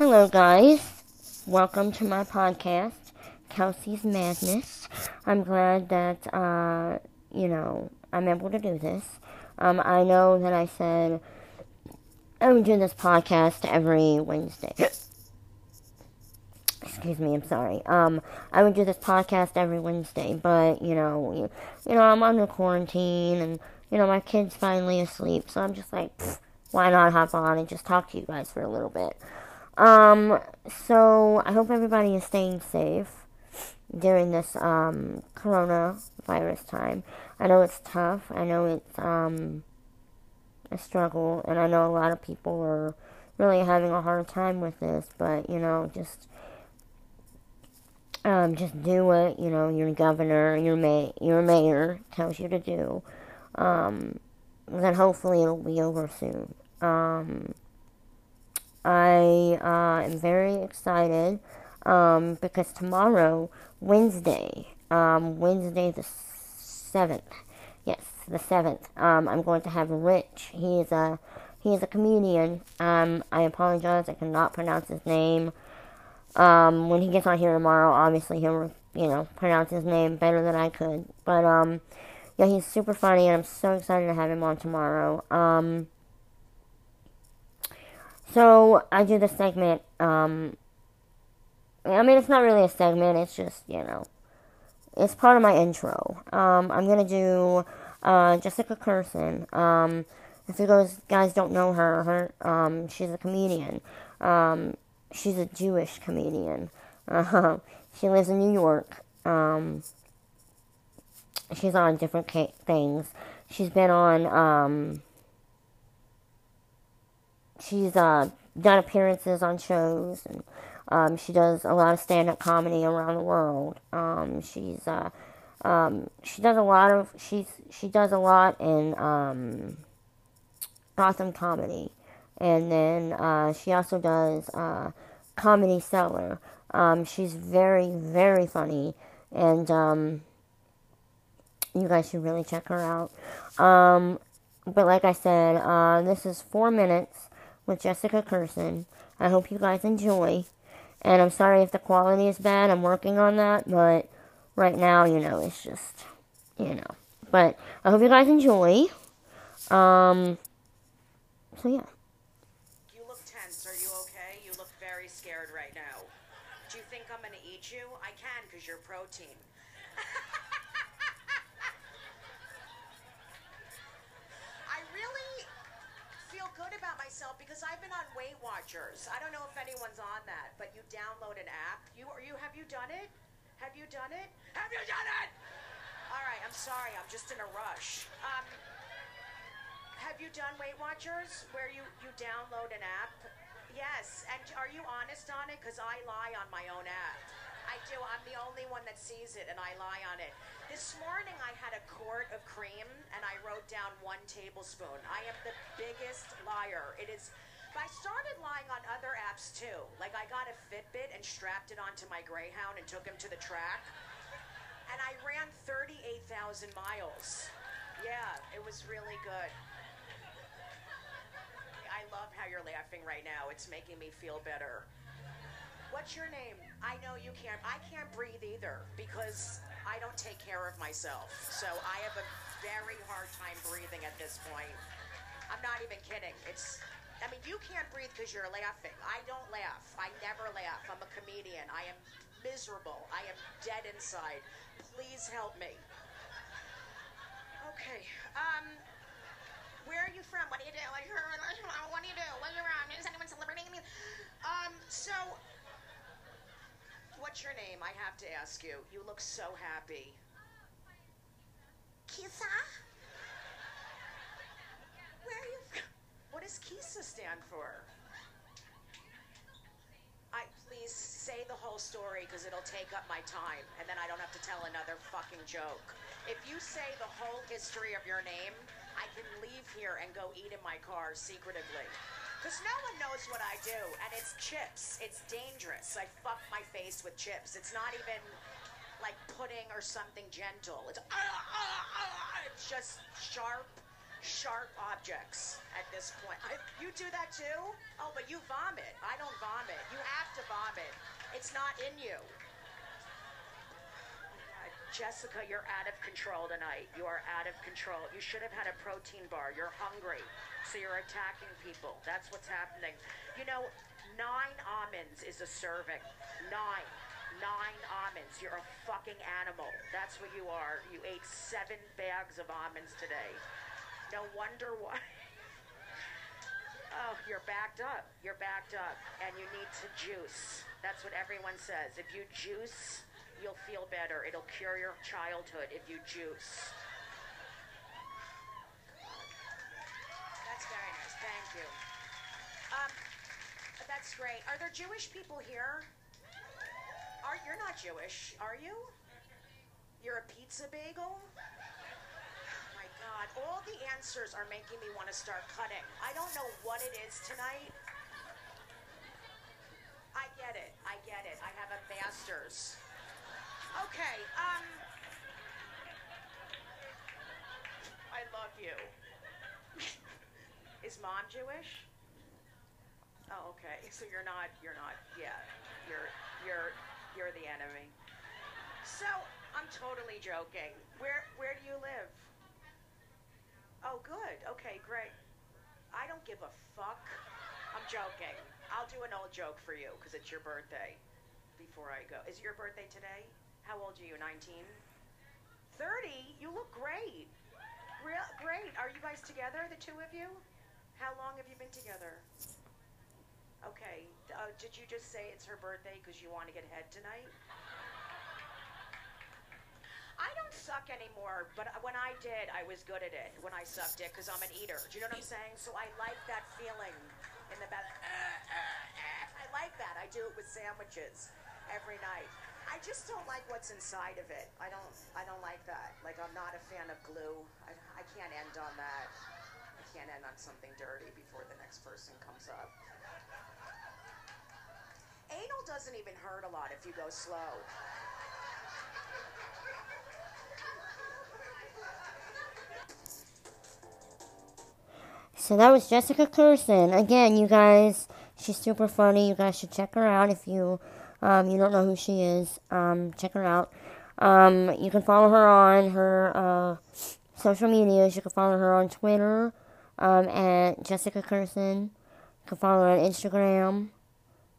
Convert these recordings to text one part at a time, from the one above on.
Hello, guys. Welcome to my podcast, Kelsey's Madness. I'm glad that, uh, you know, I'm able to do this. Um, I know that I said I would do this podcast every Wednesday. Excuse me, I'm sorry. Um, I would do this podcast every Wednesday, but you know, you, you know, I'm under quarantine, and you know, my kid's finally asleep, so I'm just like, why not hop on and just talk to you guys for a little bit. Um, so I hope everybody is staying safe during this um coronavirus time. I know it's tough. I know it's um a struggle, and I know a lot of people are really having a hard time with this. But you know, just um, just do what you know your governor, your may, your mayor tells you to do. Um, then hopefully it'll be over soon. Um, I uh, am very excited um, because tomorrow, Wednesday, um, Wednesday the seventh, yes, the seventh, um, I'm going to have Rich. He is a he is a comedian. Um, I apologize, I cannot pronounce his name. Um, when he gets on here tomorrow, obviously he'll you know pronounce his name better than I could. But um, yeah, he's super funny, and I'm so excited to have him on tomorrow. So I do this segment. Um, I mean, it's not really a segment. It's just you know, it's part of my intro. Um, I'm gonna do uh, Jessica Kirson. Um, if you guys guys don't know her, her um, she's a comedian. Um, she's a Jewish comedian. Uh, she lives in New York. Um, she's on different ca- things. She's been on. Um, she's uh, done appearances on shows, and um, she does a lot of stand-up comedy around the world. Um, she's uh, um, she does a lot of she's she does a lot in um, Gotham comedy, and then uh, she also does uh, comedy cellar. Um, she's very very funny, and um, you guys should really check her out. Um, but like I said, uh, this is four minutes with Jessica Kirson. I hope you guys enjoy. And I'm sorry if the quality is bad. I'm working on that, but right now, you know, it's just, you know. But I hope you guys enjoy. Um, so yeah. You look tense. Are you okay? You look very scared right now. Do you think I'm gonna eat you? I can because you're protein. I really feel good about myself because I've been on Weight Watchers. I don't know if anyone's on that, but you download an app. You are you have you done it? Have you done it? Have you done it? All right, I'm sorry. I'm just in a rush. Um, have you done Weight Watchers where you you download an app? Yes, and are you honest on it? Because I lie on my own app. I do. I'm the only one that sees it, and I lie on it. This morning I had a quart of cream, and I wrote down one tablespoon. I am the biggest liar. It is. But I started lying on other apps too. Like I got a Fitbit and strapped it onto my Greyhound and took him to the track, and I ran 38,000 miles. Yeah, it was really good. I love how you're laughing right now. It's making me feel better. What's your name? I know you can't. I can't breathe either because I don't take care of myself. So I have a very hard time breathing at this point. I'm not even kidding. It's. I mean, you can't breathe because you're laughing. I don't laugh. I never laugh. I'm a comedian. I am miserable. I am dead inside. Please help me. Okay. Um. Where are you from? What do you do? What do you do? What are you around? Is anyone celebrating me? Um, so, what's your name? I have to ask you. You look so happy. Kisa? Where are you from? Kisa stand for? I please say the whole story because it'll take up my time, and then I don't have to tell another fucking joke. If you say the whole history of your name, I can leave here and go eat in my car secretively. Because no one knows what I do, and it's chips. It's dangerous. I fuck my face with chips. It's not even like pudding or something gentle. It's, it's just sharp, sharp objects at this point. I, you do that too? Oh, but you vomit. I don't vomit. You have to vomit. It's not in you. God, Jessica, you're out of control tonight. You are out of control. You should have had a protein bar. You're hungry, so you're attacking people. That's what's happening. You know, nine almonds is a serving. Nine. Nine almonds. You're a fucking animal. That's what you are. You ate seven bags of almonds today. No wonder why. Oh, you're backed up. You're backed up. And you need to juice. That's what everyone says. If you juice, you'll feel better. It'll cure your childhood if you juice. That's very nice. Thank you. Um, that's great. Are there Jewish people here? Are you're not Jewish, are you? You're a pizza bagel? God, all the answers are making me want to start cutting. I don't know what it is tonight. I get it. I get it. I have a master's. Okay. Um. I love you. Is mom Jewish? Oh, okay. So you're not. You're not. Yeah. You're. You're. You're the enemy. So I'm totally joking. Where Where do you live? Oh, good. Okay, great. I don't give a fuck. I'm joking. I'll do an old joke for you because it's your birthday. Before I go, is it your birthday today? How old are you? 19. 30. You look great. Real great. Are you guys together, the two of you? How long have you been together? Okay. Uh, did you just say it's her birthday because you want to get head tonight? Suck anymore, but when I did, I was good at it when I sucked it because I'm an eater. Do you know what I'm saying? So I like that feeling in the belly. I like that. I do it with sandwiches every night. I just don't like what's inside of it. I don't. I don't like that. Like I'm not a fan of glue. I, I can't end on that. I can't end on something dirty before the next person comes up. Anal doesn't even hurt a lot if you go slow. So that was Jessica Kirson. Again, you guys, she's super funny. You guys should check her out if you um, you don't know who she is. Um, check her out. Um, you can follow her on her uh, social medias. You can follow her on Twitter um, at Jessica Kirson. You can follow her on Instagram,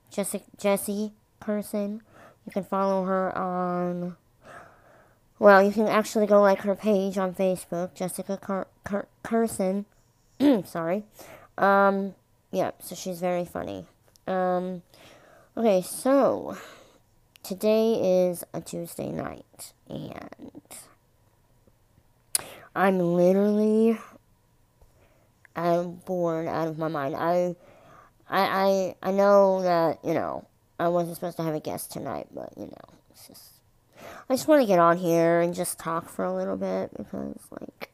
Jessica Jessie Kirson. You can follow her on. Well, you can actually go like her page on Facebook, Jessica Cur- Cur- Kirson. Sorry. Um, yeah, so she's very funny. Um, okay, so today is a Tuesday night, and I'm literally I'm bored out of my mind. I, I, I, I know that you know I wasn't supposed to have a guest tonight, but you know it's just I just want to get on here and just talk for a little bit because like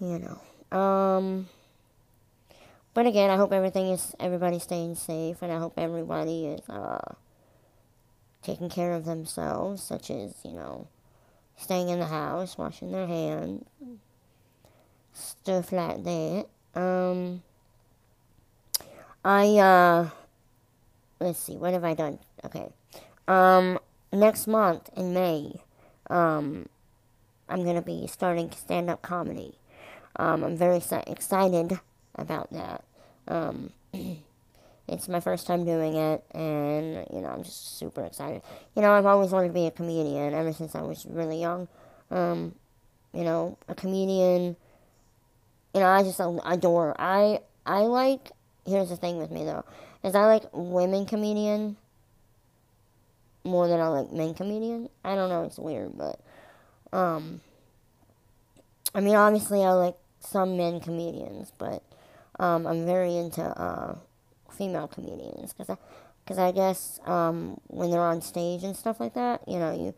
you know um, but again, I hope everything is everybody's staying safe, and I hope everybody is uh, taking care of themselves, such as you know, staying in the house, washing their hands, stuff like that. Um, I uh, let's see, what have I done? Okay, um, next month in May, um, I'm gonna be starting stand up comedy. Um, I'm very excited about that. Um, it's my first time doing it, and you know I'm just super excited. You know I've always wanted to be a comedian ever since I was really young. Um, you know a comedian. You know I just adore. I I like. Here's the thing with me though, is I like women comedian more than I like men comedian. I don't know, it's weird, but um, I mean obviously I like some men comedians, but um, I'm very into uh, female comedians because I, cause I guess um, when they're on stage and stuff like that, you know, you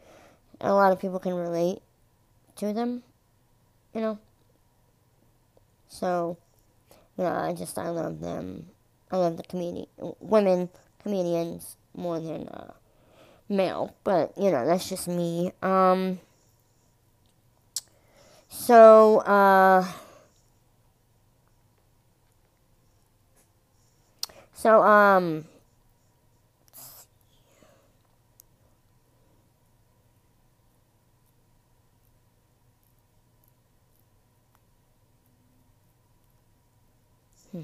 a lot of people can relate to them, you know. So, you know, I just I love them. I love the comedian women comedians more than uh, male, but you know that's just me. Um, so. Uh, So, um, hmm.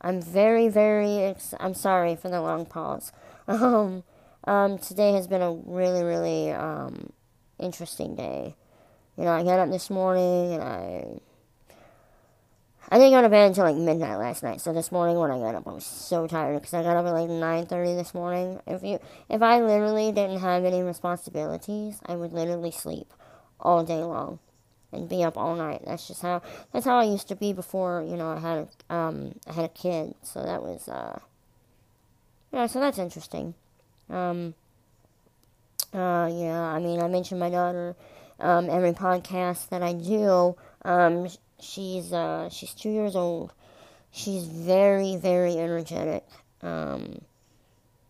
I'm very, very. Ex- I'm sorry for the long pause. Um, um, today has been a really, really um, interesting day. You know, I got up this morning and I I didn't go to bed until like midnight last night. So this morning when I got up, I was so tired because I got up at like nine thirty this morning. If you, if I literally didn't have any responsibilities, I would literally sleep all day long and be up all night. That's just how that's how I used to be before you know I had a, um I had a kid. So that was uh yeah. So that's interesting. Um. Uh yeah. I mean I mentioned my daughter. Um, every podcast that I do, um, she's uh she's two years old. She's very very energetic. Um,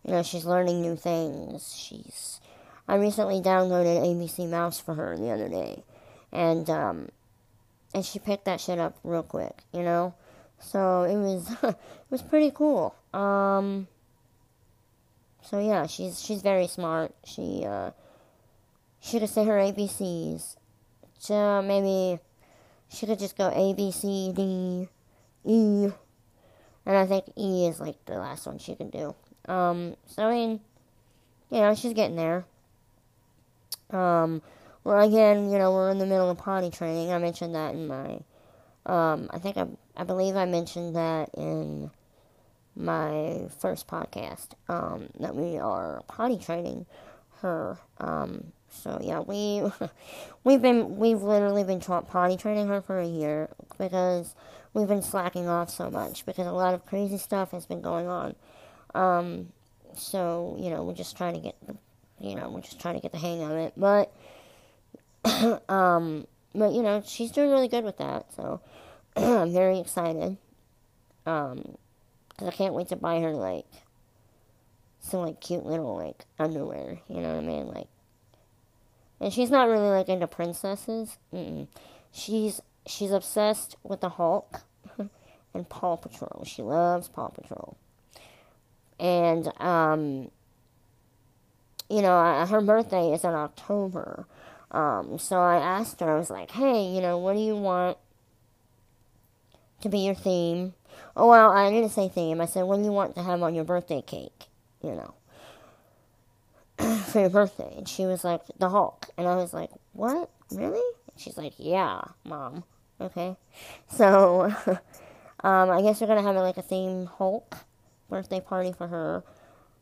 you know she's learning new things. She's I recently downloaded ABC Mouse for her the other day and um, and she picked that shit up real quick, you know. So it was it was pretty cool. Um, so yeah, she's she's very smart. She uh, should have said her ABCs. So maybe she could just go A B C D E, and I think E is like the last one she can do. Um, so I mean, you know, she's getting there. Um, well, again, you know, we're in the middle of potty training. I mentioned that in my, um, I think I, I believe I mentioned that in my first podcast, um, that we are potty training her. Um, so yeah, we, we've been, we've literally been tra- potty training her for a year because we've been slacking off so much because a lot of crazy stuff has been going on. Um, so, you know, we're just trying to get, you know, we're just trying to get the hang of it, but, um, but you know, she's doing really good with that, so I'm very excited. Um, cause I can't wait to buy her like some like cute little like underwear. You know what I mean? Like, and she's not really like into princesses. Mm-mm. She's she's obsessed with the Hulk and Paw Patrol. She loves Paw Patrol, and um, you know, her birthday is in October. Um, so I asked her, I was like, hey, you know, what do you want to be your theme? Oh, well, I didn't say theme. I said, what do you want to have on your birthday cake? You know, for your birthday. And she was like, the Hulk. And I was like, what? Really? And she's like, yeah, mom. Okay. So, um, I guess we're going to have like a theme Hulk birthday party for her,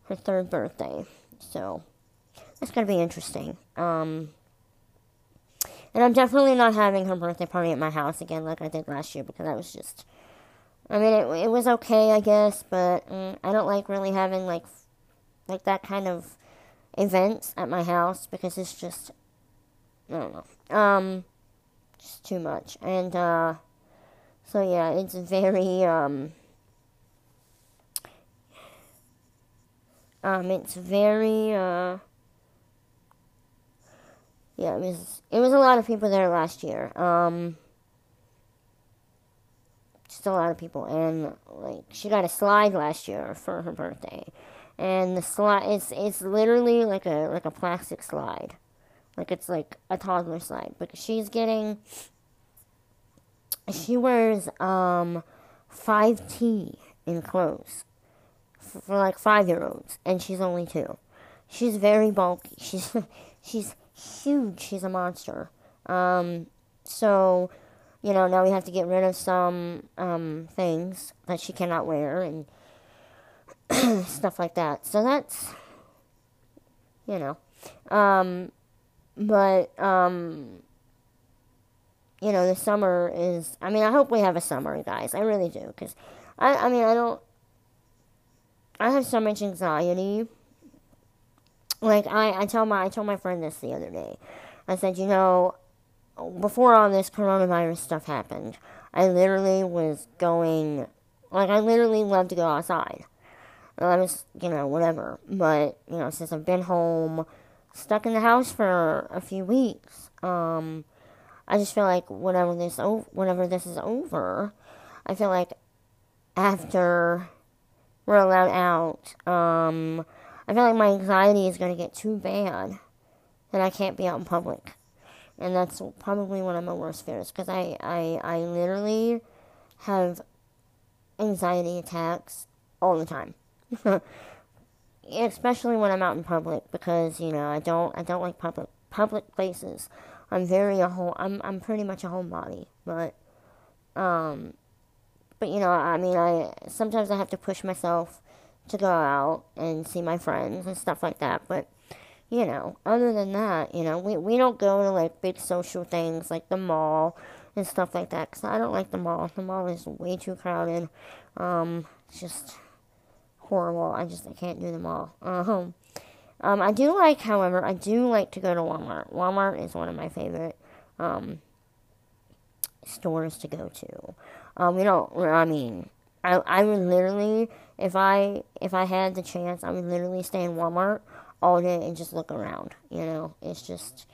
her third birthday. So, that's going to be interesting. Um, and I'm definitely not having her birthday party at my house again like I did last year because that was just. I mean, it, it was okay, I guess, but mm, I don't like really having like like that kind of events at my house because it's just I don't know. Um just too much. And uh so yeah, it's very um um it's very uh yeah, it was it was a lot of people there last year. Um, just a lot of people, and like she got a slide last year for her birthday, and the slide it's it's literally like a like a plastic slide, like it's like a toddler slide, but she's getting. She wears um, five T in clothes for like five year olds, and she's only two. She's very bulky. She's she's huge. She's a monster. Um, so, you know, now we have to get rid of some um, things that she cannot wear and stuff like that. So that's, you know, um, but um, you know, the summer is. I mean, I hope we have a summer, guys. I really do, because I. I mean, I don't. I have so much anxiety like I, I tell my I told my friend this the other day. I said, you know, before all this coronavirus stuff happened, I literally was going like I literally loved to go outside. I was, you know, whatever. But, you know, since I've been home, stuck in the house for a few weeks, um, I just feel like whenever this o- whenever this is over, I feel like after we're allowed out, um, I feel like my anxiety is going to get too bad that I can't be out in public. And that's probably one of my worst fears because I, I, I literally have anxiety attacks all the time. Especially when I'm out in public because, you know, I don't I don't like public public places. I'm very a whole I'm I'm pretty much a homebody, but um but you know, I mean I sometimes I have to push myself to go out and see my friends and stuff like that, but you know, other than that, you know, we, we don't go to like big social things like the mall and stuff like that because I don't like the mall. The mall is way too crowded. Um, just horrible. I just I can't do them all. Um, um, I do like, however, I do like to go to Walmart. Walmart is one of my favorite um, stores to go to. Um, you know, I mean, I I would literally if I if I had the chance, I would literally stay in Walmart all day and just look around. You know, it's just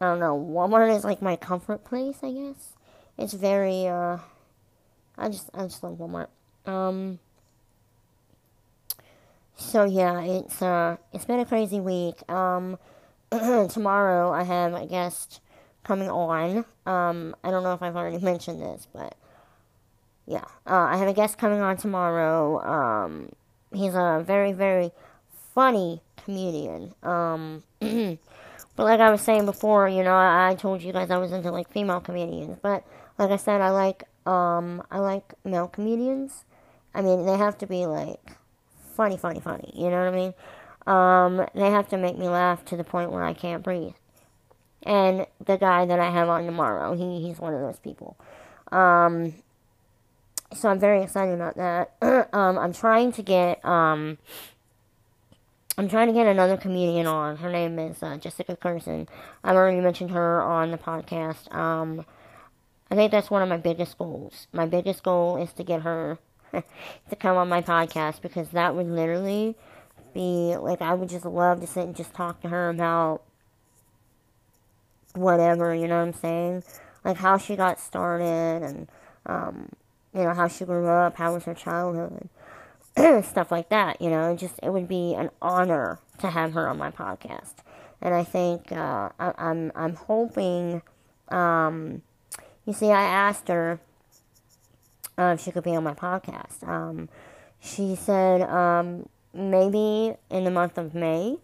I don't know. Walmart is like my comfort place, I guess. It's very uh I just I just love Walmart. Um so yeah, it's uh it's been a crazy week. Um tomorrow I have a guest coming on. Um I don't know if I've already mentioned this, but yeah. Uh, I have a guest coming on tomorrow. Um he's a very very funny comedian. Um But like I was saying before, you know, I, I told you guys I was into like female comedians. But like I said, I like um I like male comedians. I mean, they have to be like funny, funny, funny. You know what I mean? Um, they have to make me laugh to the point where I can't breathe. And the guy that I have on tomorrow, he he's one of those people. Um, so I'm very excited about that. um, I'm trying to get um I'm trying to get another comedian on. Her name is uh, Jessica Kirson. I've already mentioned her on the podcast. Um, I think that's one of my biggest goals. My biggest goal is to get her to come on my podcast because that would literally be like I would just love to sit and just talk to her about whatever, you know what I'm saying? Like how she got started and um, you know, how she grew up, how was her childhood. stuff like that. You know, just it would be an honor to have her on my podcast, and I think uh, I, am I'm, I'm hoping. Um, you see, I asked her uh, she could be on my podcast. Um, she said um, maybe in the month of May.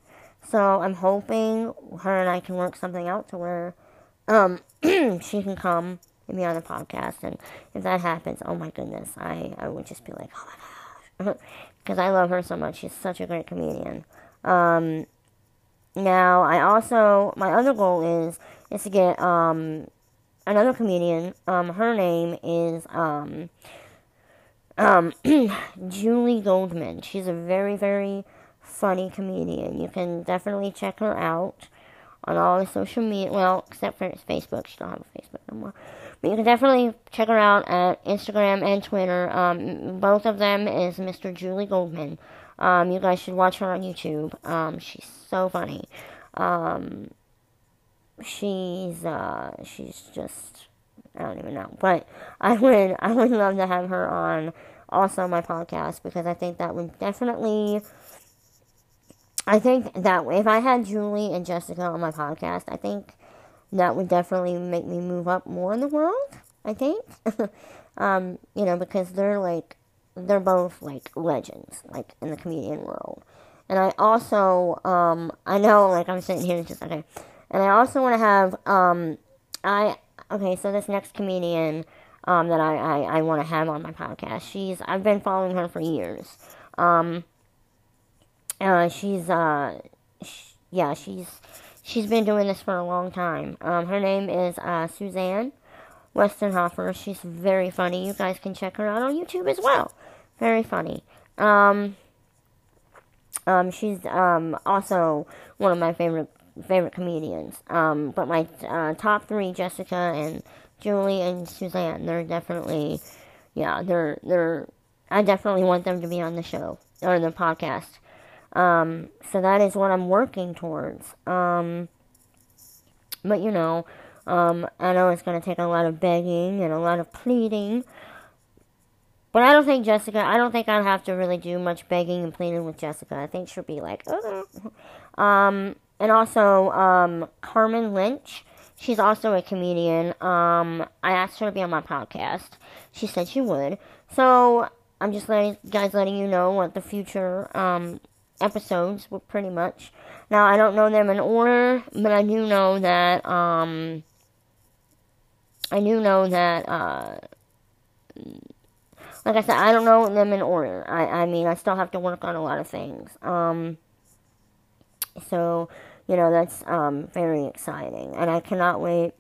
So I'm hoping her and I can work something out to where um, she can come and be on the podcast. And if that happens, oh my goodness, I, I would just be like, oh my god because I love her so much. She's such a great comedian. Um, now, I also my other goal is is to get um, another comedian. Um, her name is um, um, Julie Goldman. She's a very very funny comedian. You can definitely check her out on all the social media. Well, except for Facebook. She don't have a Facebook no more. But you can definitely check her out at Instagram and Twitter. Um, both of them is Mr. Julie Goldman. Um, you guys should watch her on YouTube. Um, she's so funny. Um, she's uh, she's just I don't even know, but I would I would love to have her on also my podcast because I think that would definitely. I think that if I had Julie and Jessica on my podcast, I think that would definitely make me move up more in the world, I think. um, you know, because they're like, they're both like legends, like in the comedian world. And I also, um, I know, like I'm sitting here just, okay. And I also want to have, um, I, okay, so this next comedian, um, that I, I, I want to have on my podcast, she's, I've been following her for years. Um, uh, she's, uh, sh- yeah, she's, She's been doing this for a long time. Um, her name is uh, Suzanne Westenhoefer. She's very funny. You guys can check her out on YouTube as well. Very funny. Um, um, she's um, also one of my favorite favorite comedians. Um, but my uh, top three, Jessica and Julie and Suzanne, they're definitely, yeah, they're they're. I definitely want them to be on the show or the podcast. Um, so that is what I'm working towards. Um, but you know, um, I know it's going to take a lot of begging and a lot of pleading. But I don't think Jessica, I don't think I'd have to really do much begging and pleading with Jessica. I think she'll be like, oh. Um, and also, um, Carmen Lynch. She's also a comedian. Um, I asked her to be on my podcast. She said she would. So I'm just letting guys letting you know what the future um, episodes will pretty much. Now I don't know them in order, but I do know that um, I do know that uh, like I said, I don't know them in order. I I mean I still have to work on a lot of things. Um, so you know that's um, very exciting, and I cannot wait.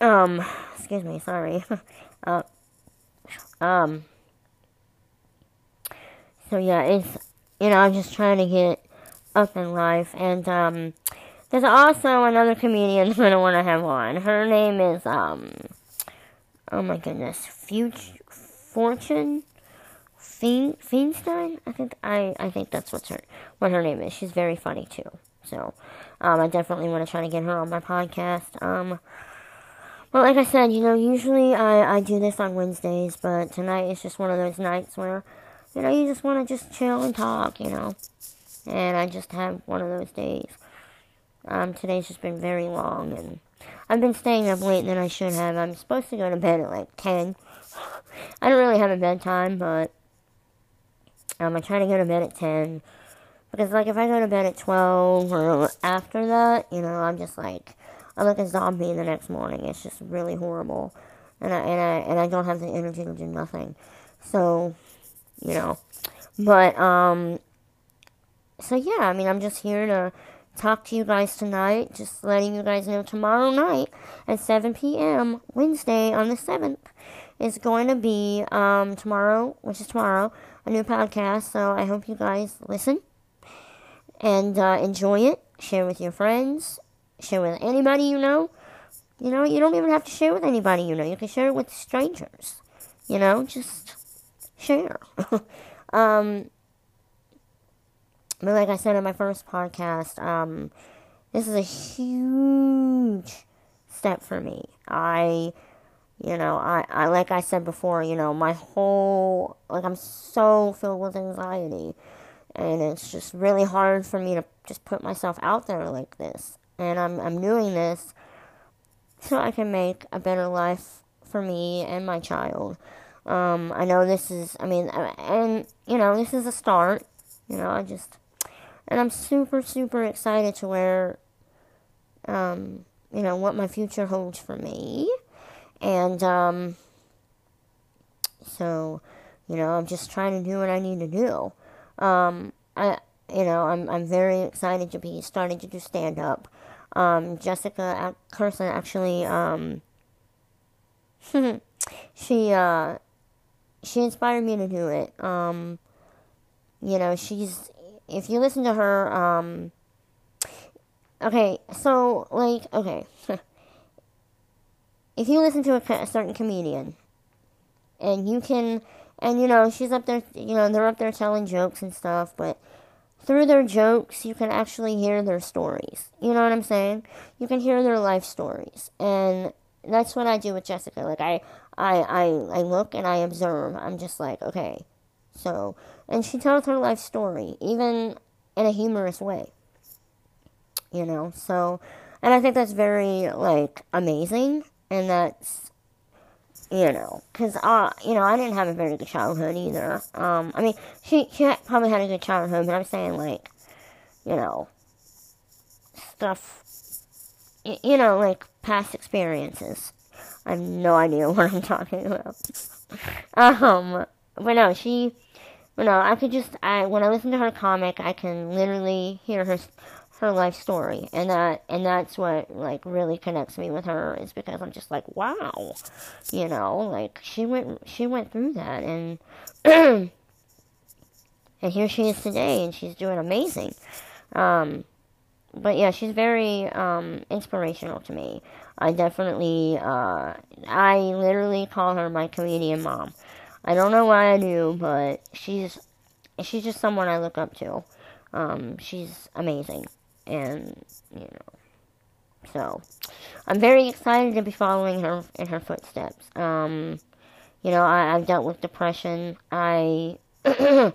Um, excuse me, sorry. uh, um. So yeah, it's you know I'm just trying to get up in life, and um, there's also another comedian that I want to have on. Her name is um, oh my goodness, Future Fortune Feen, Feinstein. I think I I think that's what's her what her name is. She's very funny too. So um, I definitely want to try to get her on my podcast. Um, well, like I said, you know, usually I, I do this on Wednesdays, but tonight is just one of those nights where, you know, you just want to just chill and talk, you know. And I just have one of those days. Um, today's just been very long, and I've been staying up late than I should have. I'm supposed to go to bed at like 10. I don't really have a bedtime, but um, I try to go to bed at 10. Because, like, if I go to bed at 12 or after that, you know, I'm just like I'm like a zombie the next morning. It's just really horrible, and I and I and I don't have the energy to do nothing. So, you know, but um, so yeah. I mean, I'm just here to talk to you guys tonight. Just letting you guys know tomorrow night at 7 p.m. Wednesday on the 7th is going to be um tomorrow, which is tomorrow, a new podcast. So I hope you guys listen and uh, enjoy it. Share with your friends share with anybody you know. You know, you don't even have to share with anybody you know. You can share it with strangers. You know, just share. um, but like I said in my first podcast, um, this is a huge step for me. I, you know, I, I, like I said before, you know, my whole, like, I'm so filled with anxiety. And it's just really hard for me to just put myself out there like this and I'm I'm doing this so I can make a better life for me and my child. Um, I know this is, I mean, uh, and you know, this is a start. You know, I just, and I'm super, super excited to where, um, you know, what my future holds for me, and um, so, you know, I'm just trying to do what I need to do. Um, I, you know, I'm I'm very excited to be starting to do stand up. Um, Jessica Kirson actually, um, she, uh, she inspired me to do it. Um, you know, she's, if you listen to her, um, okay, so, like, okay, if you listen to a, a certain comedian, and you can, and you know, she's up there, you know, they're up there telling jokes and stuff, but through their jokes, you can actually hear their stories. You know what I'm saying? You can hear their life stories. And that's what I do with Jessica. Like, I, I, I, I look and I observe. I'm just like, okay. So, and she tells her life story, even in a humorous way. You know, so, and I think that's very, like, amazing. And that's you know, because uh, you know, I didn't have a very good childhood either. Um, I mean, she she probably had a good childhood, but I'm saying like, you know, stuff, you know, like past experiences. I have no idea what I'm talking about. um, but no, she, you know, I could just I when I listen to her comic, I can literally hear her her life story and that and that's what like really connects me with her is because I'm just like wow you know like she went she went through that and and here she is today and she's doing amazing. Um but yeah she's very um inspirational to me. I definitely uh I literally call her my comedian mom. I don't know why I do but she's she's just someone I look up to. Um she's amazing and you know so i'm very excited to be following her in her footsteps um you know I, i've dealt with depression i i uh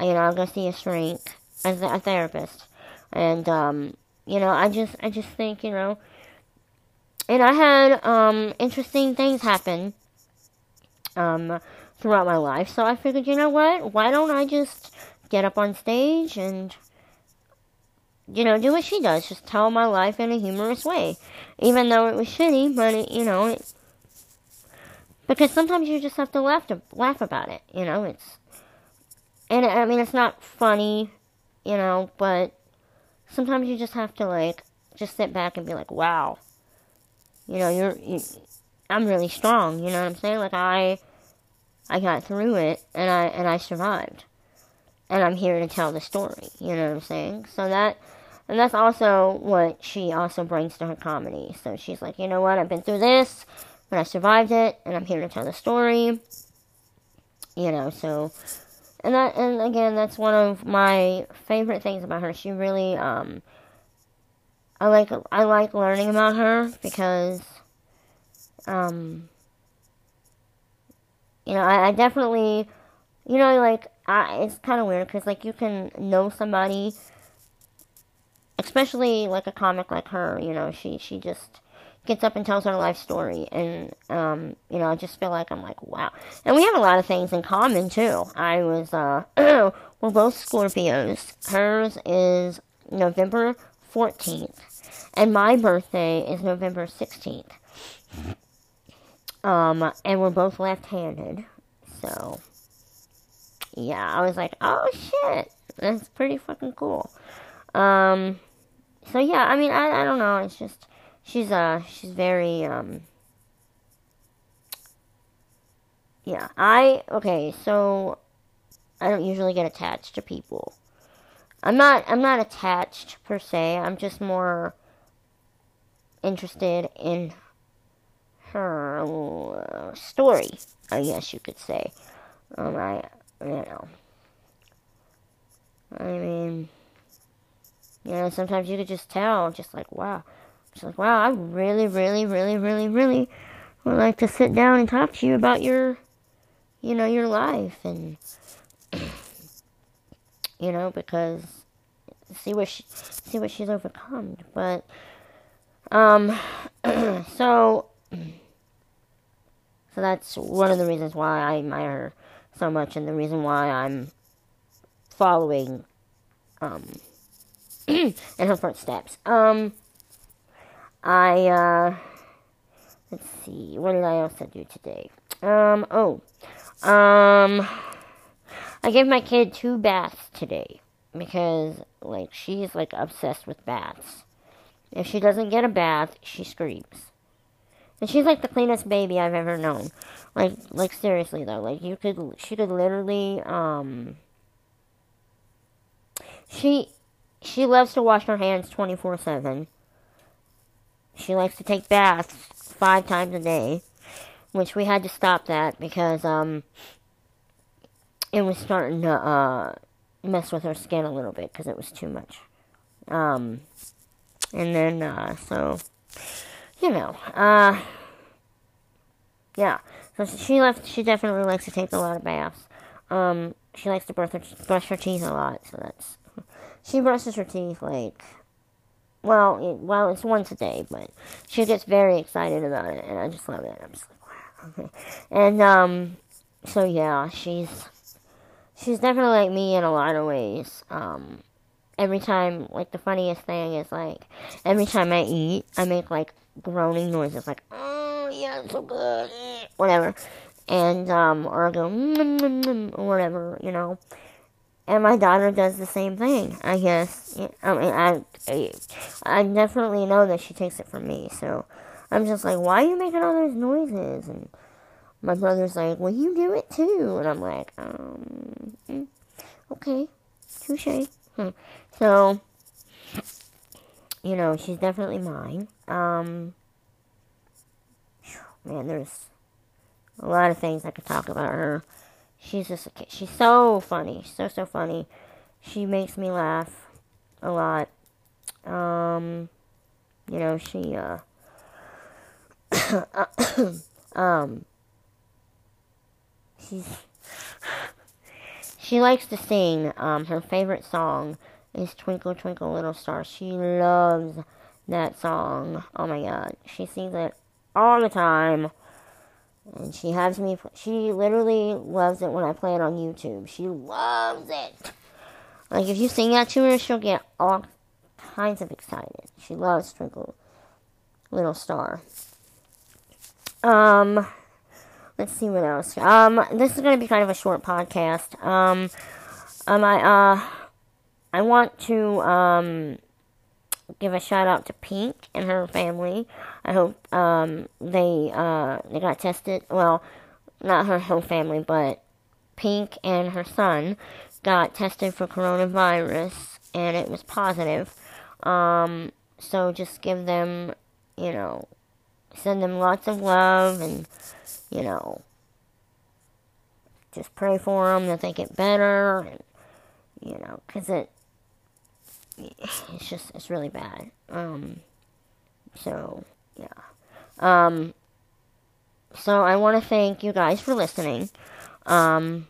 you know i'll go see a shrink as a therapist and um you know i just i just think you know and i had um interesting things happen um throughout my life. So I figured, you know what? Why don't I just get up on stage and you know, do what she does, just tell my life in a humorous way. Even though it was shitty, but it, you know, it, because sometimes you just have to laugh to laugh about it, you know, it's and I mean it's not funny, you know, but sometimes you just have to like just sit back and be like, "Wow." You know, you're you, I'm really strong, you know what I'm saying? Like I I got through it and I and I survived. And I'm here to tell the story, you know what I'm saying? So that and that's also what she also brings to her comedy. So she's like, you know what, I've been through this, but I survived it, and I'm here to tell the story. You know, so and that and again, that's one of my favorite things about her. She really, um, I like I like learning about her because, um, you know, I, I definitely, you know, like I, it's kind of weird because like you can know somebody especially like a comic like her, you know, she she just gets up and tells her life story and um you know i just feel like i'm like wow. And we have a lot of things in common too. I was uh we're both scorpios. Hers is november 14th and my birthday is november 16th um and we're both left-handed so yeah i was like oh shit that's pretty fucking cool um, so yeah, I mean, I, I don't know. It's just she's uh she's very um. Yeah, I okay. So I don't usually get attached to people. I'm not I'm not attached per se. I'm just more interested in her uh, story, I guess you could say. Um, I you know. I mean. You know, sometimes you could just tell, just like, wow. Just like, wow, I really, really, really, really, really would like to sit down and talk to you about your, you know, your life and, you know, because see what she, see what she's overcome. But, um, so, so that's one of the reasons why I admire her so much, and the reason why I'm following, um, and her footsteps. Um, I, uh, let's see, what did I also do today? Um, oh, um, I gave my kid two baths today because, like, she's, like, obsessed with baths. If she doesn't get a bath, she screams. And she's like the cleanest baby I've ever known. Like, like seriously though, like you could, she could literally, um, she, she loves to wash her hands 24 7. She likes to take baths five times a day, which we had to stop that because um, it was starting to uh, mess with her skin a little bit because it was too much. Um, and then, uh, so, you know, uh, yeah. So she left, she definitely likes to take a lot of baths. Um, she likes to brush her, brush her teeth a lot, so that's she brushes her teeth like well, it, well, it's once a day, but she gets very excited about it, and I just love it. I'm just like, wow. And um, so yeah, she's she's definitely like me in a lot of ways. Um, every time, like the funniest thing is like every time I eat, I make like groaning noises, like oh yeah, it's so good, whatever, and um, or I go mm, mm, mm, or whatever, you know and my daughter does the same thing. I guess. I mean, I, I definitely know that she takes it from me. So I'm just like, why are you making all those noises? And my brother's like, well, you do it too. And I'm like, um, okay, touche. Hmm. So, you know, she's definitely mine. Um, man, there's a lot of things I could talk about her. She's just. She's so funny. So, so funny. She makes me laugh a lot. Um, you know, she, uh, um, she's, she likes to sing. Um, her favorite song is Twinkle Twinkle Little Star. She loves that song. Oh my god. She sings it all the time. And she has me, she literally loves it when I play it on YouTube. She loves it. Like, if you sing that to her, she'll get all kinds of excited. She loves Twinkle Little Star. Um, let's see what else. Um, this is going to be kind of a short podcast. Um, um, I, uh, I want to, um, give a shout out to Pink and her family. I hope um, they uh, they got tested. Well, not her whole family, but Pink and her son got tested for coronavirus, and it was positive. Um, so just give them, you know, send them lots of love, and you know, just pray for them that they get better, and you know, because it it's just it's really bad. Um, so yeah. Um, so I want to thank you guys for listening. Um,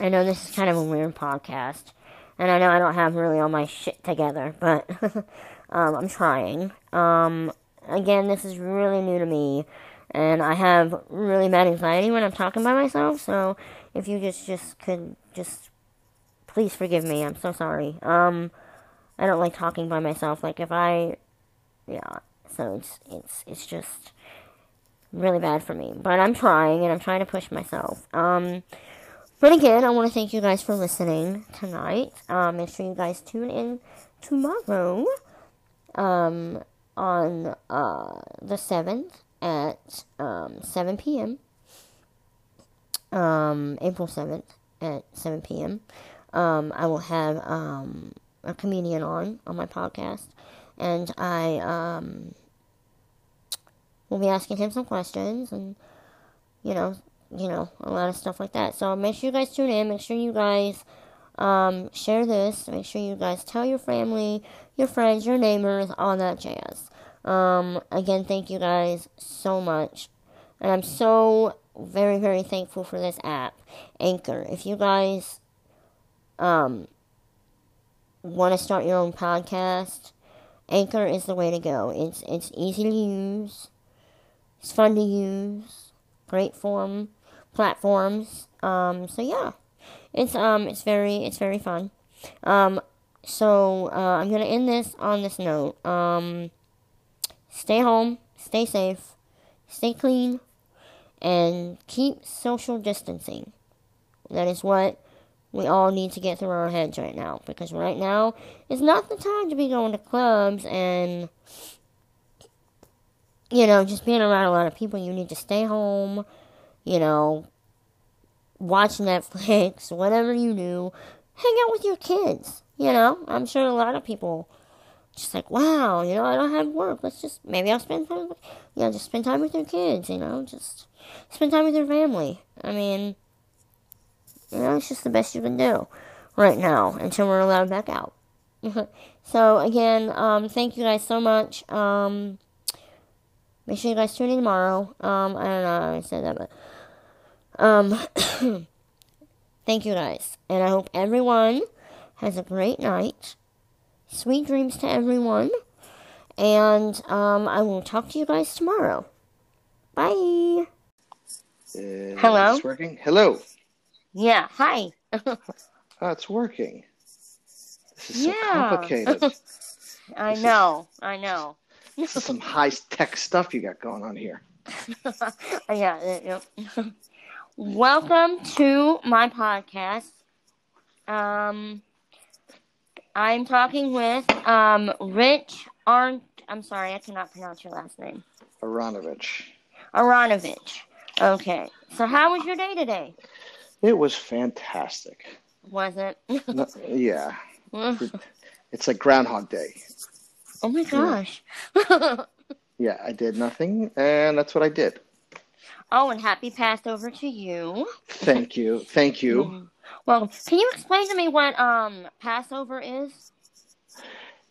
I know this is kind of a weird podcast, and I know I don't have really all my shit together, but um, I'm trying. Um, again, this is really new to me, and I have really bad anxiety when I'm talking by myself. So if you just just could just please forgive me. I'm so sorry. Um, I don't like talking by myself. Like if I, yeah. So it's it's it's just really bad for me. But I'm trying and I'm trying to push myself. Um, but again, I want to thank you guys for listening tonight. Um, make sure you guys tune in tomorrow. Um, on uh the seventh at um 7 p.m. Um, April 7th at 7 p.m um, I will have um, a comedian on on my podcast, and I um, will be asking him some questions and you know, you know, a lot of stuff like that. So make sure you guys tune in. Make sure you guys um, share this. Make sure you guys tell your family, your friends, your neighbors, all that jazz. Um, again, thank you guys so much. And I'm so very, very thankful for this app, Anchor. If you guys um, want to start your own podcast, Anchor is the way to go. It's it's easy to use. It's fun to use. Great form platforms. Um, so yeah, it's um it's very it's very fun. Um, so uh, I'm gonna end this on this note. Um, stay home, stay safe, stay clean, and keep social distancing. That is what we all need to get through our heads right now because right now is not the time to be going to clubs and you know just being around a lot of people. You need to stay home you know watch netflix whatever you do. Hang out with your kids you know? I'm sure a lot of people just like wow you know i don't have work. Let's just maybe i'll spend time with you know just spend time with your kids you know just spend time with your family. I mean you know, it's just the best you can do right now until we're allowed back out. so again, um, thank you guys so much. Um, make sure you guys tune in tomorrow. Um, I don't know how I said that, but um, thank you guys, and I hope everyone has a great night. Sweet dreams to everyone, and um, I will talk to you guys tomorrow. Bye. Uh, Hello? Hello. Yeah. Hi. Oh, it's working. This is so complicated. I This is- know. I know. this is some high tech stuff you got going on here. yeah. yeah, yeah. Welcome to my podcast. Um, I'm talking with um Rich Arn. I'm sorry, I cannot pronounce your last name. Aronovich. Aronovich. Okay. So, how was your day today? It was fantastic. Was it? No, yeah. It's like Groundhog Day. Oh my gosh. Yeah, I did nothing, and that's what I did. oh, and happy Passover to you. Thank you. Thank you. Well, can you explain to me what um Passover is?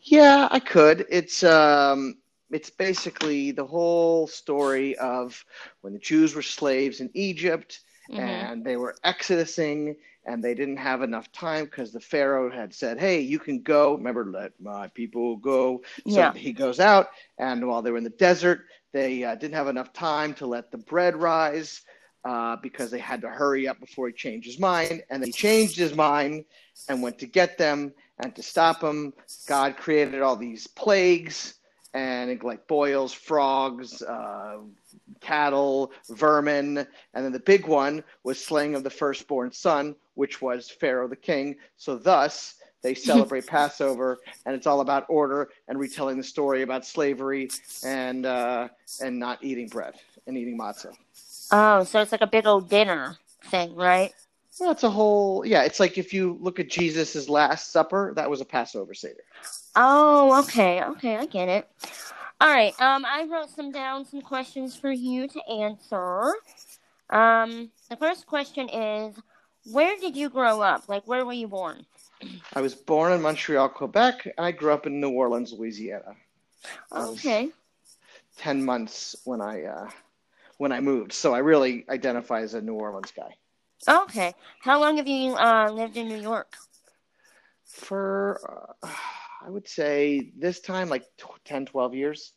Yeah, I could. It's um it's basically the whole story of when the Jews were slaves in Egypt Mhm. and they were exodusing and they didn't have enough time because the pharaoh had said hey you can go remember let my people go so Yeah. he goes out and while they were in the desert they uh, didn't have enough time to let the bread rise uh, because they had to hurry up before he changed his mind and he changed his mind and went to get them and to stop him god created all these plagues and like boils frogs uh, cattle vermin and then the big one was slaying of the firstborn son, which was Pharaoh the king. So thus they celebrate Passover, and it's all about order and retelling the story about slavery and uh, and not eating bread and eating matzah. Oh, so it's like a big old dinner thing, right? Well, it's a whole yeah. It's like if you look at Jesus' Last Supper, that was a Passover seder. Oh, okay, okay, I get it. All right, um, I wrote some down some questions for you to answer. Um, the first question is, where did you grow up? Like, where were you born? I was born in Montreal, Quebec, and I grew up in New Orleans, Louisiana. Okay, Ten months when I uh, when I moved, so I really identify as a New Orleans guy. okay. How long have you uh, lived in New York? for uh, I would say this time like t- 10, 12 years.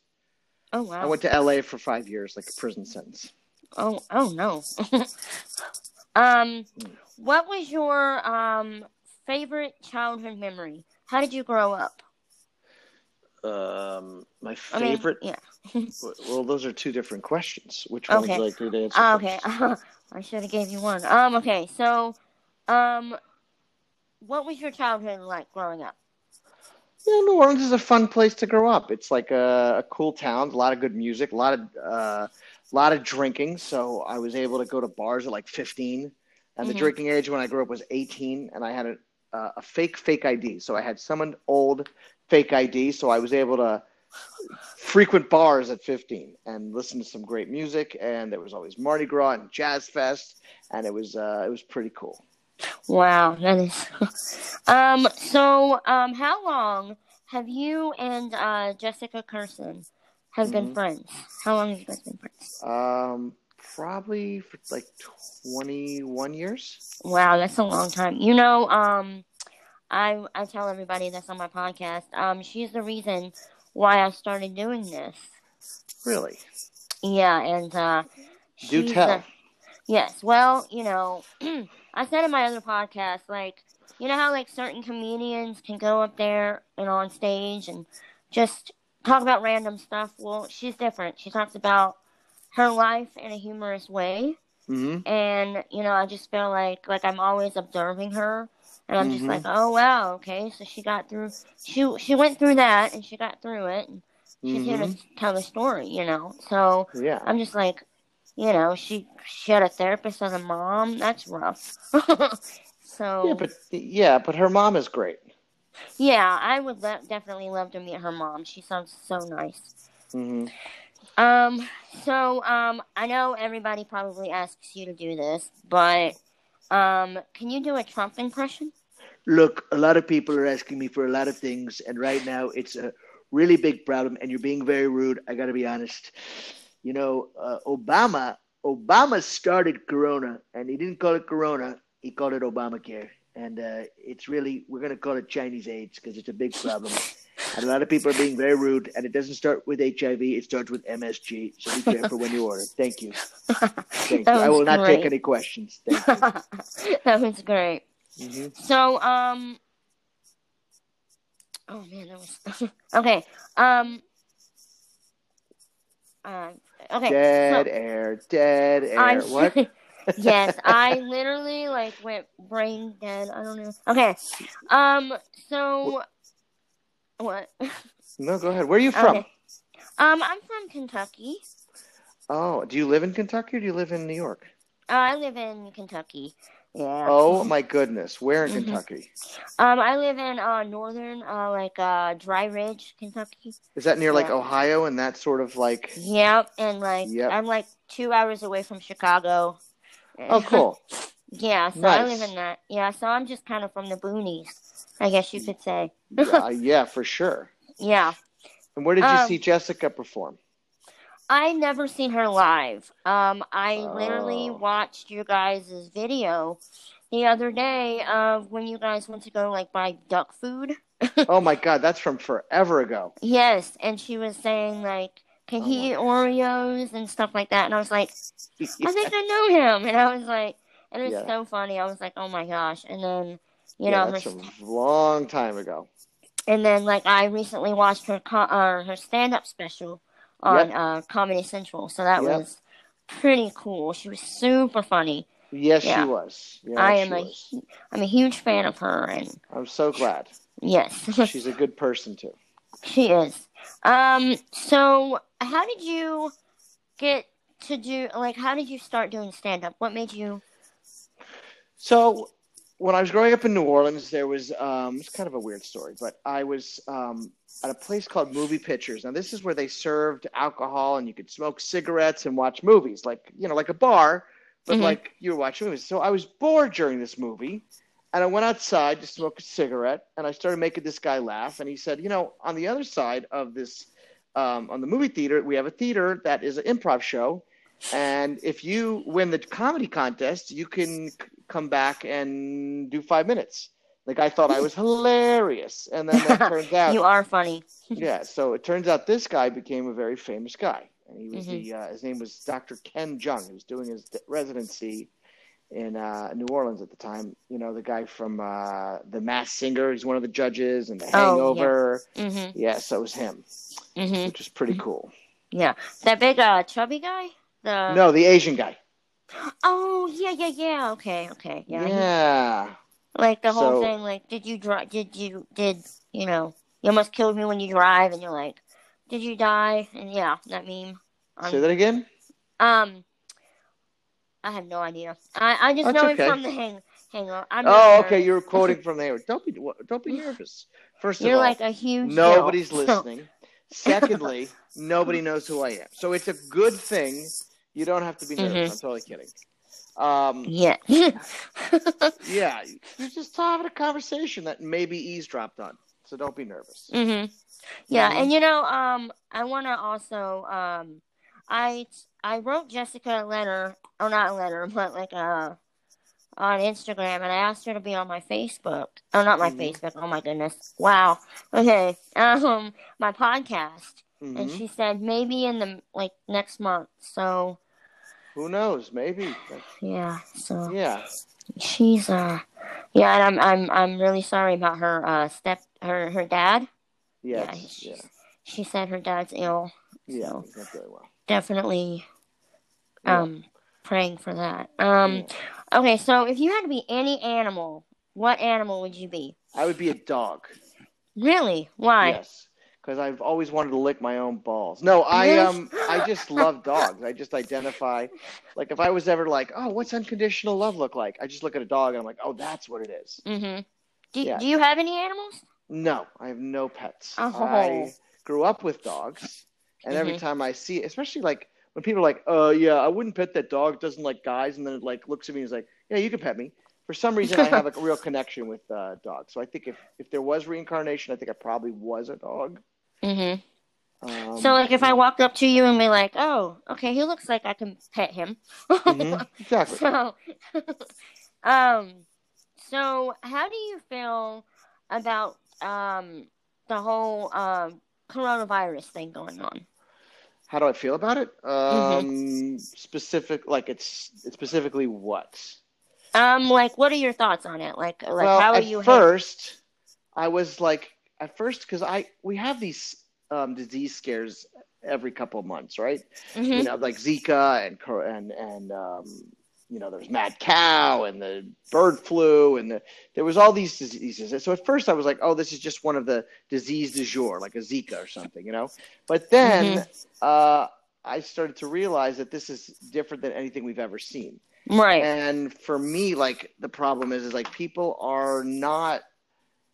Oh wow. I went to LA for five years, like a prison sentence. Oh, oh no. um, what was your um favorite childhood memory? How did you grow up? Um, my I mean, favorite. yeah. well, those are two different questions. Which one Okay. would you like me to answer? Oh, okay. first? I should have gave you one. Um, okay. So, um, what was your childhood like growing up? Yeah, New Orleans is a fun place to grow up. It's like a, a cool town, a lot of good music, a lot of uh, lot of drinking. So I was able to go to bars at like 15, and the Mhm. drinking age when I grew up was 18, and I had a, uh, a fake fake ID. So I had someone old fake ID, so I was able to frequent bars at 15 and listen to some great music. And there was always Mardi Gras and Jazz Fest, and it was uh, it was pretty cool. Wow, that is. um, so, um, how long have you and uh, Jessica Kirson have been Mhm. friends? How long have you guys been friends? Um, probably for like 21 years. Wow, that's a long time. You know, um, I I tell everybody that's on my podcast. Um, she's the reason why I started doing this. Really? Yeah, and uh, Do tell. the- yes. Well, you know, I said in my other podcast, like, you know how like certain comedians can go up there and on stage and just talk about random stuff. Well, she's different. She talks about her life in a humorous way. hmm and you know i just feel like like i'm always observing her and i'm just Mhm. like oh wow okay so she got through she she went through that and she got through it and she's here to tell the story you know so Yeah. i'm just like you know she she had a therapist as a mom that's rough so Yeah, but yeah, but her mom is great. yeah i would le- definitely love to meet her mom she sounds so nice hmm Um, so, um, I know everybody probably asks you to do this, but, um, can you do a Trump impression? Look, a lot of people are asking me for a lot of things, and right now it's a really big problem, and you're being very rude. I got to be honest. You know, uh, Obama, Obama started Corona, and he didn't call it Corona. He called it Obamacare, and uh, it's really we're going to call it Chinese AIDS because it's a big problem. And a lot of people are being very rude, and it doesn't start with HIV; it starts with MSG. So be careful when you order. Thank you. Thank you. I will not great. take any questions. Thank you. that was great. hmm So, um, oh man, that was okay. Um, uh, okay. Dead so- air, dead air. I'm what? yes, I literally like went brain dead. I don't know. Okay. Um. So, what? No, go ahead. Where are you from? Okay. Um, I'm from Kentucky. Oh, do you live in Kentucky or do you live in New York? Uh, I live in Kentucky. Yeah. Oh my goodness, where in Mhm. Kentucky? Um, I live in uh northern, uh, like uh Dry Ridge, Kentucky. Is that near like Ohio and that sort of like? Yep, and like Yep. I'm like two hours away from Chicago. Oh, cool. yeah, so I live in that. Yeah, so I'm just kind of from the boonies, I guess you could say. yeah, yeah, for sure. Yeah. And where did you Um, see Jessica perform? I never seen her live. Um, I literally Oh. watched you guys' video the other day of when you guys went to go like buy duck food. Oh my God, that's from forever ago. Yes, and she was saying like, "Can Oh he eat Oreos and stuff like that?" And I was like, "I think I know him." And I was like, and it was Yeah. so funny. I was like, "Oh my gosh!" And then you yeah, know, her, a long time ago. and then like I recently watched her co- uh, her stand up special on uh, Comedy Central, so that Yep. was pretty cool. She was super funny. Yes, Yeah. she was. Yeah, I am a was. I'm a huge fan of her, and I'm so glad. yes, She's a good person too. she is. Um, so how did you get to do like? How did you start doing stand up? What made you? So when I was growing up in New Orleans, there was um, it's kind of a weird story, but I was um, at a place called Movie Pitchers. Now this is where they served alcohol and you could smoke cigarettes and watch movies, like you know, like a bar, but Mhm. like you were watching movies. So I was bored during this movie, and I went outside to smoke a cigarette, and I started making this guy laugh, and he said, you know, on the other side of this. Um, on the movie theater, we have a theater that is an improv show, and if you win the comedy contest, you can c- come back and do five minutes. The I thought I was hilarious, and then it turns out, you are funny. yeah. So it turns out this guy became a very famous guy, and he was Mhm. the uh, his name was Dr. Ken Jeong. He was doing his residency in uh, New Orleans at the time. You know, the guy from uh, The Masked Singer. He's one of the judges, and The Oh, yeah. Hangover. Mhm. Yeah, so it was him, Mhm. which was pretty cool. Yeah, that big uh chubby guy. The No, the Asian guy. Oh yeah yeah yeah. Okay okay yeah. Yeah. Like the whole So- thing. Like, did you drive? Did you did you know? You almost killed me when you drive, and you're like, did you die? And yeah, that meme. Um, Say that again. Um, I have no idea. I, I just That's know okay. it from the hang hanger. I'm Oh, okay. nervous. You're quoting from there. Don't be don't be nervous. First of all, You're like a huge. nobody's. Listening. Secondly, nobody knows who I am. So it's a good thing. You don't have to be nervous. Mhm. I'm totally kidding. Um, yeah. yeah, you're just having a conversation that maybe eavesdropped on. So don't be nervous. Mm-hmm. Yeah, Mhm. and you know, um, I want to also, um, I I wrote Jessica a letter, or not a letter, but like a on Instagram, and I asked her to be on my Facebook. Oh, not my Mhm. Facebook. Oh my goodness! Wow. Okay. Um, my podcast, and Mhm. she said maybe in the like next month. So Who knows? Maybe. Yeah. So Yeah. she's uh, yeah, and I'm I'm I'm really sorry about her uh step her her dad. Yes. Yeah, Yeah. She said her dad's ill. Yeah. So- He's not very well. definitely Yeah. um praying for that. Um okay, so if you had to be any animal, what animal would you be? I would be a dog. Really? Why? Yes, because I've always wanted to lick my own balls. No, I um, I just love dogs. I just identify, like, if I was ever like, oh, what's unconditional love look like? I just look at a dog and I'm like, oh, that's what it is. Mhm. Do Yeah. do you have any animals? No, I have no pets. Oh. I grew up with dogs, and every Mhm. time I see, especially like when people are like, oh yeah, I wouldn't pet that dog. It doesn't like guys, and then it like looks at me and is like, yeah, you can pet me. For some reason, I have a real connection with uh, dogs. So I think if if there was reincarnation, I think I probably was a dog. Mhm. Um, so like if I walked up to you and be like, "Oh, okay, he looks like I can pet him." Mhm, exactly. So um so how do you feel about um the whole um coronavirus thing going on? How do I feel about it? Mm-hmm. Um, specific, like it's, it's specifically what? Um, like, what are your thoughts on it? Like, like well, how are at you? first, I was like, at first, because I we have these um, disease scares every couple of months, right? hmm You know, like Zika and and and um, you know, there was mad cow and the bird flu and the there was all these diseases. So at first, I was like, oh, this is just one of the disease du jour, like a Zika or something, you know. But then uh, I started to realize that this is different than anything we've ever seen. Right. And for me, like the problem is, is like people are not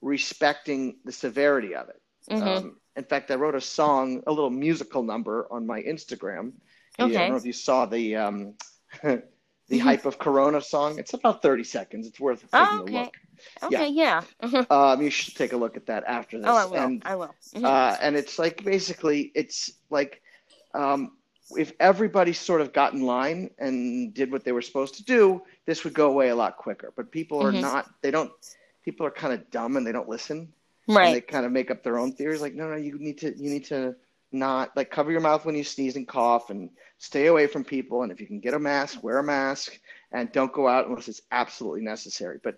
respecting the severity of it. hmm Um, in fact, I wrote a song, a little musical number on my Instagram. Okay. I don't know if you saw the um, the hype of Corona song. It's about thirty seconds. It's worth taking Oh, a okay. look. okay. Yeah. Mhm. Um, you should take a look at that after this. oh, I will. And I will. Mhm. uh, and it's like basically it's like um, if everybody sort of got in line and did what they were supposed to do, this would go away a lot quicker. But people are Mhm. not. They don't. People are kind of dumb and they don't listen. Right. And they kind of make up their own theories. Like, no, no, you need to. You need to not like cover your mouth when you sneeze and cough and stay away from people. And if you can get a mask, wear a mask and don't go out unless it's absolutely necessary. But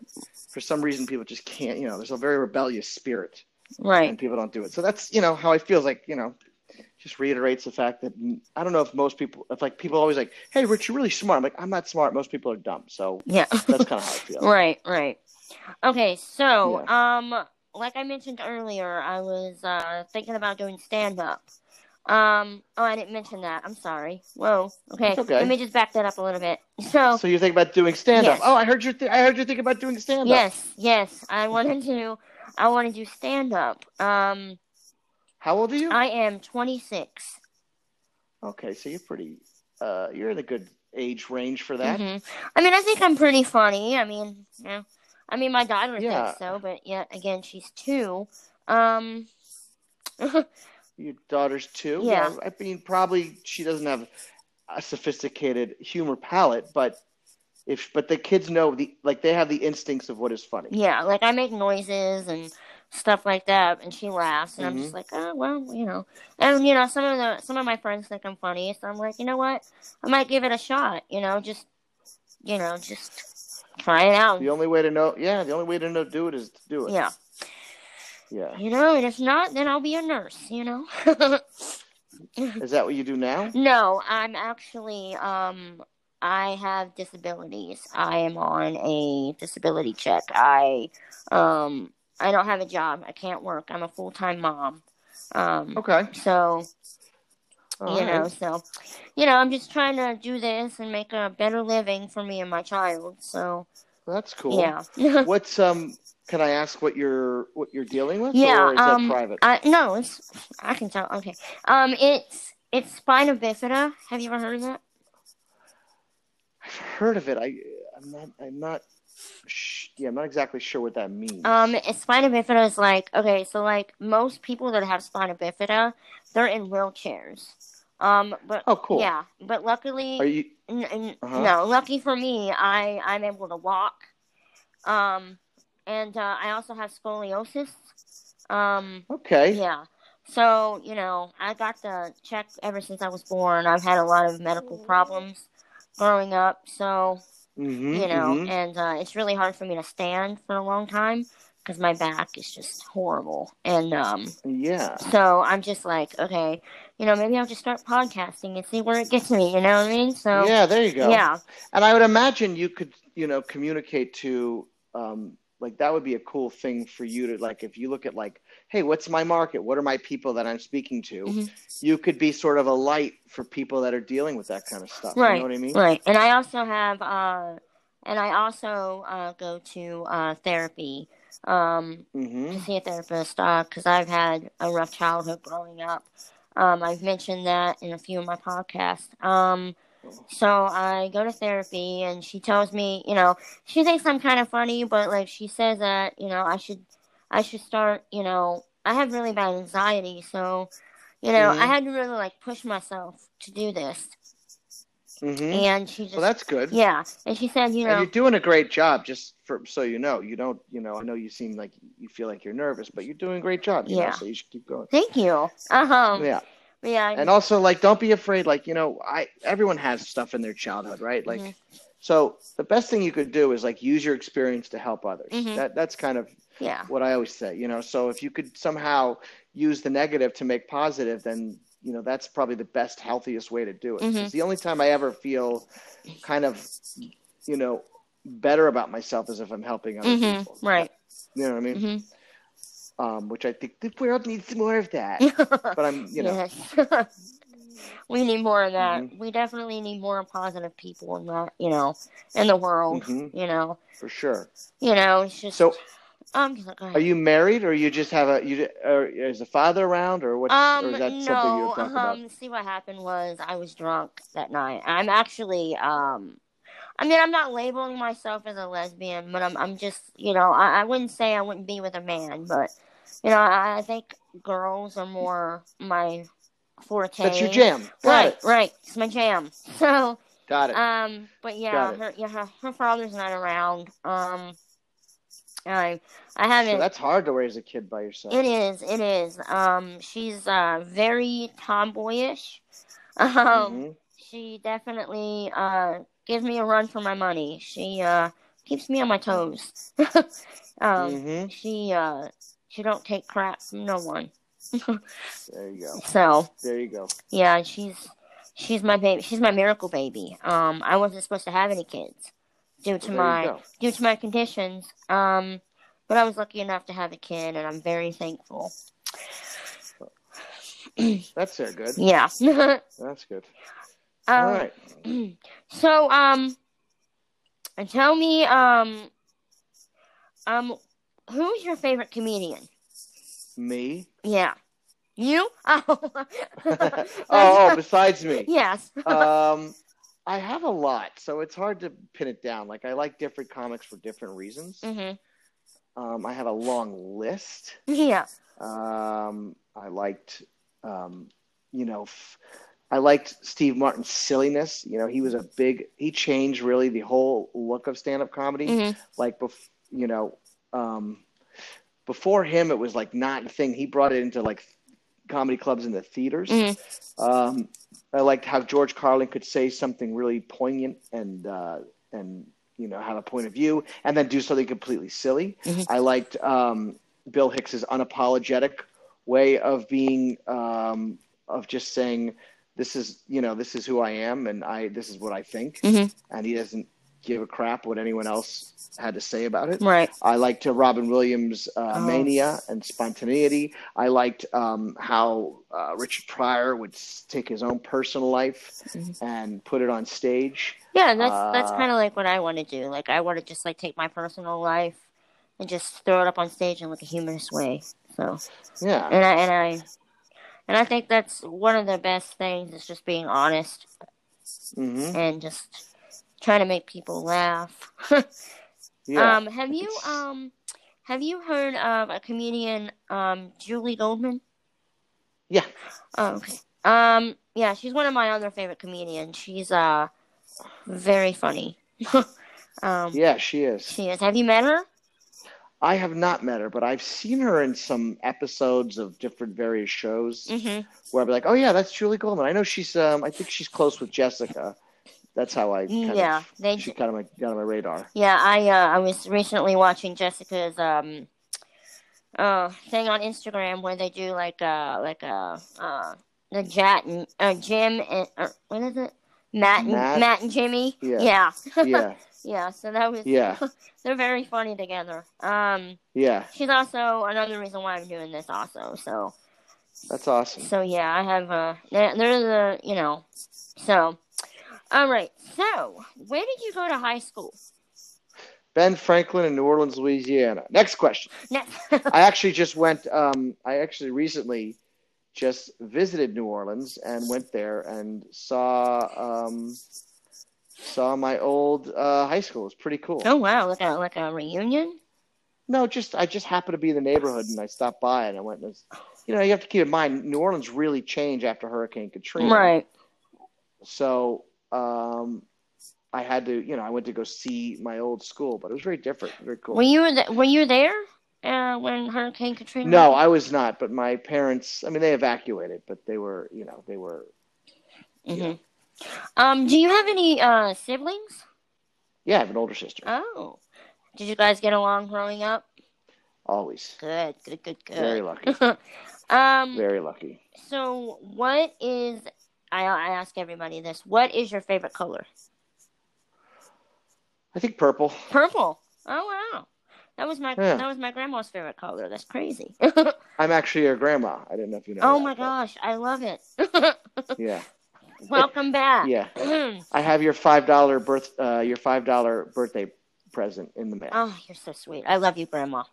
for some reason, people just can't. You know, there's a very rebellious spirit right. and people don't do it. So that's you know how I feel like you know just reiterates the fact that I don't know if most people if like people always like, hey Rich, you're really smart. I'm like, I'm not smart. Most people are dumb. So Yeah. that's kind of how I feel. Right, right. Okay, so um like I mentioned earlier, I was uh thinking about doing stand up. Um oh I didn't mention that. I'm sorry. Whoa. Okay. Okay. Let me just back that up a little bit. So So you think about doing stand up? Yes. Oh, I heard you. Th- I heard you think about doing stand up. yes, yes. I wanted to I want to do stand up. Um How old are you? I am twenty six. okay, so you're pretty. Uh, you're in a good age range for that. hmm I mean I think I'm pretty funny. I mean, yeah. I mean my daughter Yeah. thinks so, but yet again she's two. Um Your daughter's two. Yeah. I mean, probably she doesn't have a sophisticated humor palette, but if but the kids know the like they have the instincts of what is funny. Yeah, like I make noises and stuff like that, and she laughs, and I'm Mhm. just like, oh well, you know. And you know, some of the some of my friends think I'm funny, so I'm like, you know what, I might give it a shot. You know, just you know, just try it out. The only way to know, yeah, the only way to know do it is to do it. Yeah, Yeah. you know, and if not, then I'll be a nurse. You know. Is that what you do now? no, I'm actually um. I have disabilities. I am on a disability check. I um I don't have a job. I can't work. I'm a full time mom. Um Okay. so All you know so you know i'm just trying to do this and make a better living for me and my child so That's cool. yeah What's um? Can I ask what you're what you're dealing with? Yeah, Or is that um, private? I, no it's i can tell okay um it's it's spina bifida have you ever heard of that I've heard of it. I I'm not I'm not. Sh- yeah, I'm not exactly sure what that means. um it's spina bifida is like okay so like most people that have spina bifida they're in wheelchairs um but oh, cool. yeah but luckily Are you? N- n- Uh-huh. No, lucky for me, I I'm able to walk. Um, and uh, I also have scoliosis. Um, Okay. yeah. So you know, I got the check ever since I was born. I've had a lot of medical problems growing up, so Mm-hmm, you know, mhm. and uh, it's really hard for me to stand for a long time because my back is just horrible. And um, Yeah. so I'm just like, okay, you know, maybe I'll just start podcasting and see where it gets me. You know what I mean? So yeah. There you go. yeah. And I would imagine you could, you know, communicate to, um, like that would be a cool thing for you to like. If you look at like, hey, what's my market? What are my people that I'm speaking to? Mhm. You could be sort of a light for people that are dealing with that kind of stuff. Right. You know what I mean? Right. And I also have uh and I also uh go to uh therapy um Mm-hmm. to see a therapist uh cuz I've had a rough childhood growing up. Um I've mentioned that in a few of my podcasts. Um so I go to therapy and she tells me, you know, she thinks I'm kind of funny, but like she says that, you know, I should I should start, you know, I have really bad anxiety, so you know, Mhm. I had to really like push myself to do this. Mm-hmm. And she just Well, that's good. yeah, and she said, you know, And you're doing a great job. Just for so you know, you don't, you know, I know you seem like you feel like you're nervous, but you're doing a great job. Yeah. Know, so you should keep going. thank you. Uh huh. Yeah. Yeah. And also, like, don't be afraid. Like, you know, I everyone has stuff in their childhood, right? Like, Mhm. so the best thing you could do is like use your experience to help others. Mhm. That that's kind of yeah. what I always say. You know, so if you could somehow use the negative to make positive, then you know that's probably the best, healthiest way to do it. Mhm. It's the only time I ever feel kind of, you know, better about myself is if I'm helping other hmm people. Right. You know what I mean? hmm Um, which I think the world needs more of that. But I'm, you know, we need more of that. Mhm. We definitely need more positive people in that, you know, in the world. Mhm. You know, for sure. you know, it's just. So, um, are you married, or you just have a you? Or is a father around, or what? Um, or is that something no. you talk about? Um, see what happened was I was drunk that night. I'm actually um. I mean, I'm not labeling myself as a lesbian, but I'm, I'm just, you know, I, I wouldn't say I wouldn't be with a man, but, you know, I, I think girls are more my forte. That's your jam. Right, right. It's my jam. So, Got it. um, but yeah, her, yeah, her, her father's not around. Um, I, I haven't. that's hard to raise a kid by yourself. It is. It is. Um, she's uh very tomboyish. Um, Mhm. she definitely uh gives me a run for my money. She uh keeps me on my toes. um, Mhm. she uh she don't take crap from no one. There you go. So There you go. yeah, she's she's my baby. She's my miracle baby. Um, I wasn't supposed to have any kids due to there my due to my conditions. Um, but I was lucky enough to have a kid, and I'm very thankful. That's very good. Yeah. That's good. um, All right. So, um, and tell me, um, um, who's your favorite comedian? Me. Yeah, you? Oh, oh, oh, besides me. yes. um, I have a lot, so it's hard to pin it down. Like I like different comics for different reasons. hmm Um, I have a long list. Yeah. Um, I liked, um, you know, f- I liked Steve Martin's silliness. You know, he was a big. He changed really the whole look of stand-up comedy. hmm Like, bef- you know, um, before him, it was like not a thing. He brought it into like comedy clubs in the theaters. Mhm. Um, I liked how George Carlin could say something really poignant and uh, and you know have a point of view, and then do something completely silly. Mhm. I liked um, Bill Hicks's unapologetic way of being um, of just saying this is you know this is who I am and I this is what I think, Mhm. and he doesn't give a crap what anyone else had to say about it. Right. I liked uh, Robin Williams' uh, Oh. mania and spontaneity. I liked um, how uh, Richard Pryor would take his own personal life Mhm. and put it on stage. Yeah, that's that's Uh, kind of like what I want to do. Like I want to just like take my personal life and just throw it up on stage in like a humanist way. So, Yeah, and I and I and I think that's one of the best things is just being honest hmm and just trying to make people laugh. yeah. Um, have you um have you heard of a comedian um Julie Goldman? Yeah. Oh, okay. Um, yeah, she's one of my other favorite comedians. She's uh very funny. um, yeah, she is. she is. Have you met her? I have not met her, but I've seen her in some episodes of different various shows Mm-hmm. where I'll be like, "Oh yeah, that's Julie Goldman." I know she's. Um, I think she's close with Jessica. That's how I. Kind Yeah, Of, they. she kind of got on my radar. Yeah, I uh, I was recently watching Jessica's um uh thing on Instagram where they do like uh like uh uh the Jat and uh, Jim and uh, what is it Matt and Matt? Matt, and Jimmy Yeah. yeah Yeah, yeah so that was yeah, they're very funny together um yeah. she's also another reason why I'm doing this also so That's awesome. so yeah I have uh they're, they're the you know so all right so where did you go to high school Ben Franklin in New Orleans, Louisiana. Next question. Next. I actually just went. Um, I actually recently just visited New Orleans and went there and saw um, saw my old uh, high school. It was pretty cool. Oh wow, like a like a reunion. No, just I just happened to be in the neighborhood and I stopped by and I went. And was, you know, you have to keep in mind New Orleans really changed after Hurricane Katrina. Right. So um, I had to, you know, I went to go see my old school, but it was very different, very cool. Were you th- were you there uh, when Hurricane Katrina? No, I was not. But my parents, I mean, they evacuated, but they were, you know, they were. hmm Um, do you have any uh, siblings? Yeah, I have an older sister. Oh, did you guys get along growing up? Always Good, good, good, good. very lucky. um, very lucky. so what is? I I ask everybody this. What is your favorite color? I think purple. Purple. Oh wow, that was my Yeah. that was my grandma's favorite color. That's crazy. I'm actually your grandma. I didn't know if you know. oh that, my but gosh, I love it. Yeah, Welcome back. yeah. I have your five dollar birth, uh, your five dollar birthday present in the mail. Oh, you're so sweet. I love you, Grandma.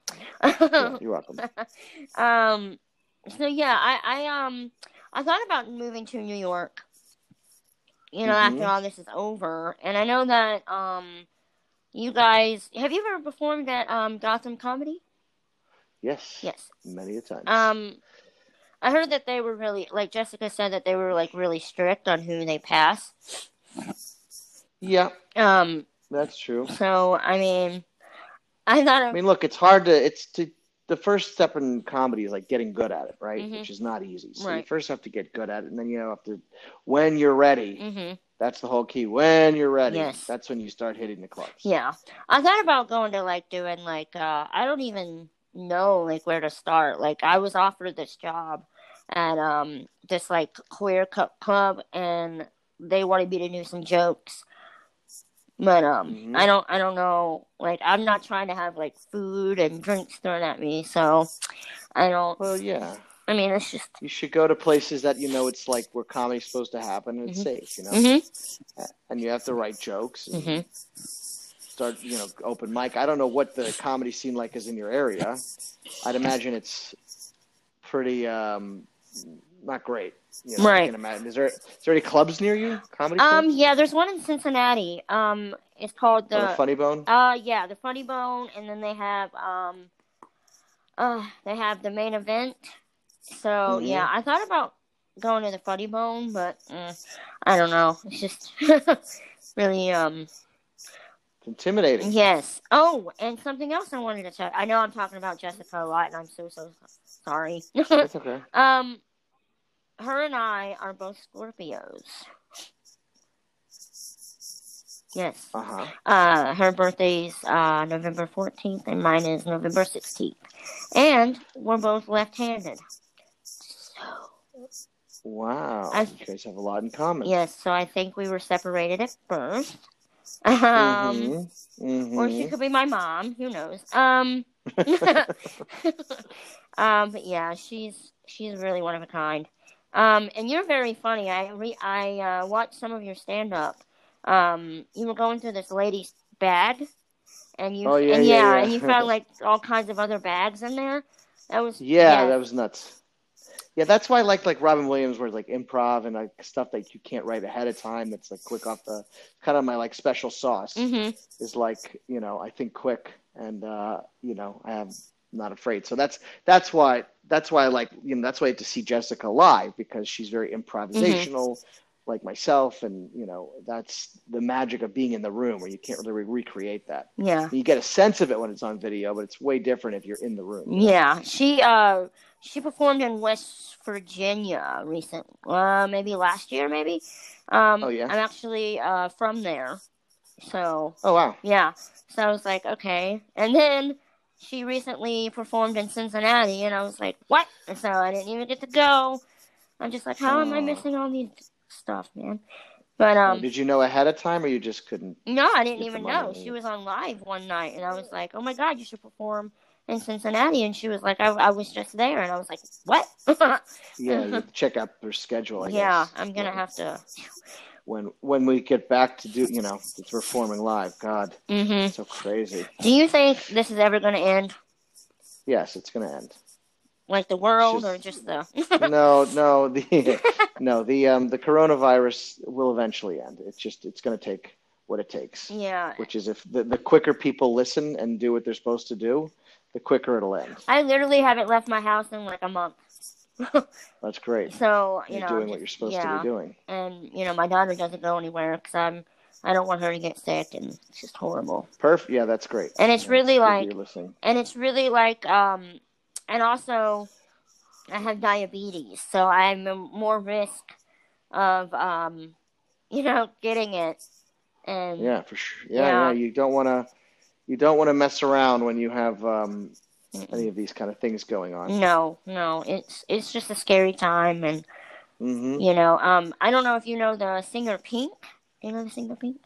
Yeah, you're welcome. um, so yeah, I, I um, I thought about moving to New York. You know, after Mhm. all this is over, and I know that um, you guys have you ever performed at um Gotham Comedy? Yes. Yes. Many a time. Um, I heard that they were really like Jessica said that they were like really strict on who they pass. Yeah, Um, that's true. so I mean, I thought I mean, look, it's hard to. It's to the first step in comedy is like getting good at it, right? Mhm. Which is not easy. So you first have to get good at it, and then you have to. When you're ready, hmm that's the whole key. When you're ready, Yes. that's when you start hitting the clubs. yeah, I thought about going to like doing like uh, I don't even know like where to start. Like I was offered this job at um this like queer club, and they wanted me to do some jokes. But um, Mhm. I don't, I don't know. Like, I'm not trying to have like food and drinks thrown at me, so I don't. Well, yeah. I mean, it's just. You should go to places that you know it's like where comedy's supposed to happen and it's Mhm. safe, you know. hmm And you have to write jokes and hmm start, you know, open mic. I don't know what the comedy scene like is in your area. I'd imagine it's pretty um not great. You know, Right. can imagine. Is there is there any clubs near you? Comedy Um, clubs? yeah, there's one in Cincinnati. Um, it's called Oh, the. the Funny Bone. Uh, yeah, the Funny Bone, and then they have um, uh, they have the main event. So Mhm. yeah, I thought about going to the Funny Bone, but uh, I don't know. It's just really um. It's intimidating. Yes. Oh, and something else I wanted to check. I know I'm talking about Jessica a lot, and I'm so so sorry. That's okay. um, her and I are both Scorpios. Yes. Uh huh. Uh, her birthday's uh November 14th, and mine is November 16th, and we're both left-handed. So Wow. I- you guys have a lot in common. yes, so I think we were separated at birth. Um. Mhm. Mhm. Or she could be my mom. Who knows? Um, um, but yeah, she's she's really one of a kind. Um, and you're very funny. I re- I uh, watched some of your stand up. Um, you were going through this lady's bag, and you Oh, yeah, and yeah, yeah, yeah. and you found like all kinds of other bags in there. That was Yeah, yes. that was nuts. Yeah, that's why I like like Robin Williams, where like improv and like stuff that you can't write ahead of time. That's like quick off the kind of my like special sauce Mhm. is like you know I think quick and uh, you know I am not afraid. So that's that's why that's why I like you know that's why I had to see Jessica live because she's very improvisational, like myself, and you know that's the magic of being in the room where you can't really recreate that. Yeah. You get a sense of it when it's on video, but it's way different if you're in the room. Yeah, she uh she performed in West Virginia recent, uh maybe last year, maybe. Um, Oh, yeah? I'm actually uh from there, so Oh wow. yeah. So I was like, okay. And then she recently performed in Cincinnati, and I was like, what? And so I didn't even get to go. I'm just like, how am I missing all these stuff, man? But um, Did you know ahead of time, or you just couldn't? no, I didn't even know. She was on live one night, and I was like, "Oh my god, you should perform in Cincinnati." And she was like, "I, I was just there," and I was like, "What?" Yeah, check out their schedule. I yeah, guess. I'm gonna have to. When when we get back to do, you know, to performing live. God, hmm so crazy. Do you think this is ever gonna end, Yes, it's gonna end. like the world, Just- or just the? No, no, the no the um the coronavirus will eventually end. It's just it's gonna take what it takes. yeah, Which is if the, the quicker people listen and do what they're supposed to do, the quicker it'll end. I literally haven't left my house in like a month. That's great. so you You're know, doing just- what you're supposed yeah. to be doing. And you know, my daughter doesn't go anywhere because I'm. I don't want her to get sick, and it's just horrible. Perfect. Yeah, that's great. And it's Yeah, really like and it's really like um and also i have diabetes so i'm more risk of um you know getting it and Yeah, for sure. Yeah, Yeah. yeah. You don't want to. You don't want to mess around when you have um, any of these kind of things going on. no no it's it's just a scary time and hmm you know um i don't know if you know the singer pink do you know the singer pink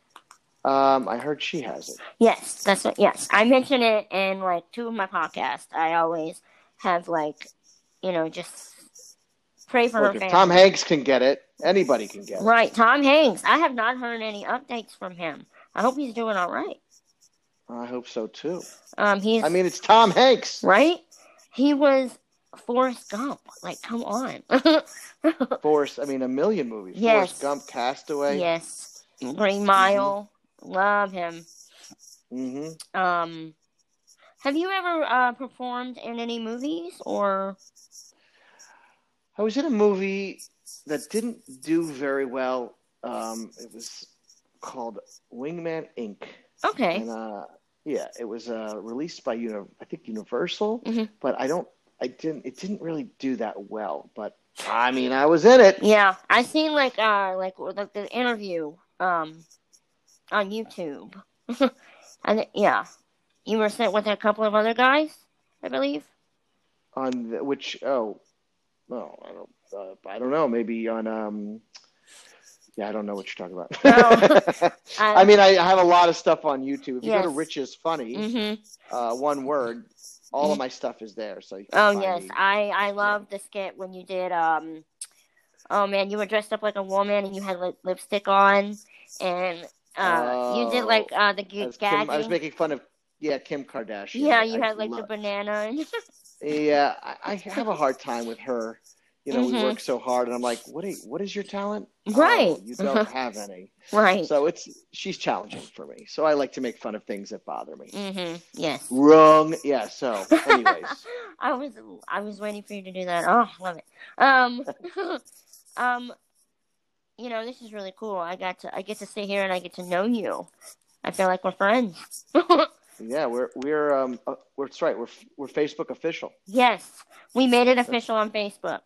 Um, I heard she has it. yes that's what yes i mention it in like two of my podcasts i always have like you know just pray for Look, her if Tom Hanks can get it, anybody can get it. Right, Tom Hanks. I have not heard any updates from him. I hope he's doing all right. I hope so too. Um, he's I mean, it's Tom Hanks. right. He was Forrest Gump. Like, come on. Forrest. I mean, a million movies. Yes. Forrest Gump, Castaway. yes, Green Mile. Love him. Mm-hmm. Um, have you ever uh, performed in any movies or? I was in a movie that didn't do very well. Um, it was called Wingman Inc. Okay. And uh, yeah, it was uh, released by Uni- I think Universal, Mhm. but I don't, I didn't, it didn't really do that well. But I mean, I was in it. Yeah, I seen like uh like like the interview um on YouTube. and yeah, you were sent with a couple of other guys, I believe. On the, which, oh, no, I don't, uh, I don't know. Maybe on, um, yeah, I don't know what you're talking about. No. I mean, I have a lot of stuff on YouTube. If you go to. Rich is Funny, hmm uh, one word, all of my stuff is there. So Oh yes, me. I I love the skit when you did um. Oh man, you were dressed up like a woman and you had lip- lipstick on, and uh, you did Oh, like uh the I g- was, Kim, I was making fun of yeah Kim Kardashian. yeah, you I had like the love- banana. Yeah, I, I have a hard time with her. You know, we Mhm. work so hard, and I'm like, what? Are, what is your talent? Right. Oh, you don't have any. right. So it's she's challenging for me. So I like to make fun of things that bother me. Mm-hmm. Yes. Wrong. Yeah. So, anyways, I was I was waiting for you to do that. Oh, love it. Um, um, you know this is really cool. I got to I get to sit here and I get to know you. I feel like we're friends. yeah, we're we're um uh, we're, that's right. We're we're Facebook official. yes, we made it official on Facebook.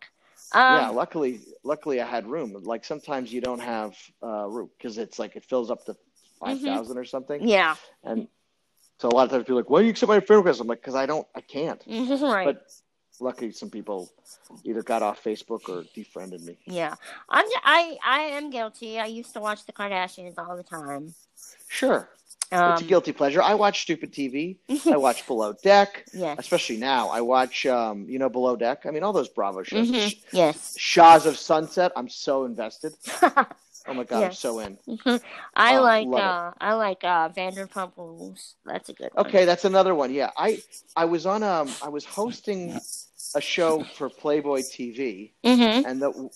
Yeah. Um, Luckily, luckily I had room. Like sometimes you don't have uh room because it's like it fills up to five thousand or something. yeah, And so a lot of times people are like, why do you accept my friend request? I'm like, because I don't, I can't. right. But luckily, some people either got off Facebook or defriended me. yeah, I'm. I I am guilty. I used to watch the Kardashians all the time. Sure, Um, it's a guilty pleasure. I watch stupid TV. I watch Below Deck, yes. especially now. I watch, um, you know, Below Deck. I mean, all those Bravo shows. Mhm. Yes. Shahs of Sunset. I'm so invested. Oh my god, I'm so in. I Oh, like uh I like uh Vanderpump Rules. That's a good one. Okay, that's another one. Yeah, I I was on um I was hosting a show for Playboy TV. Mhm. and the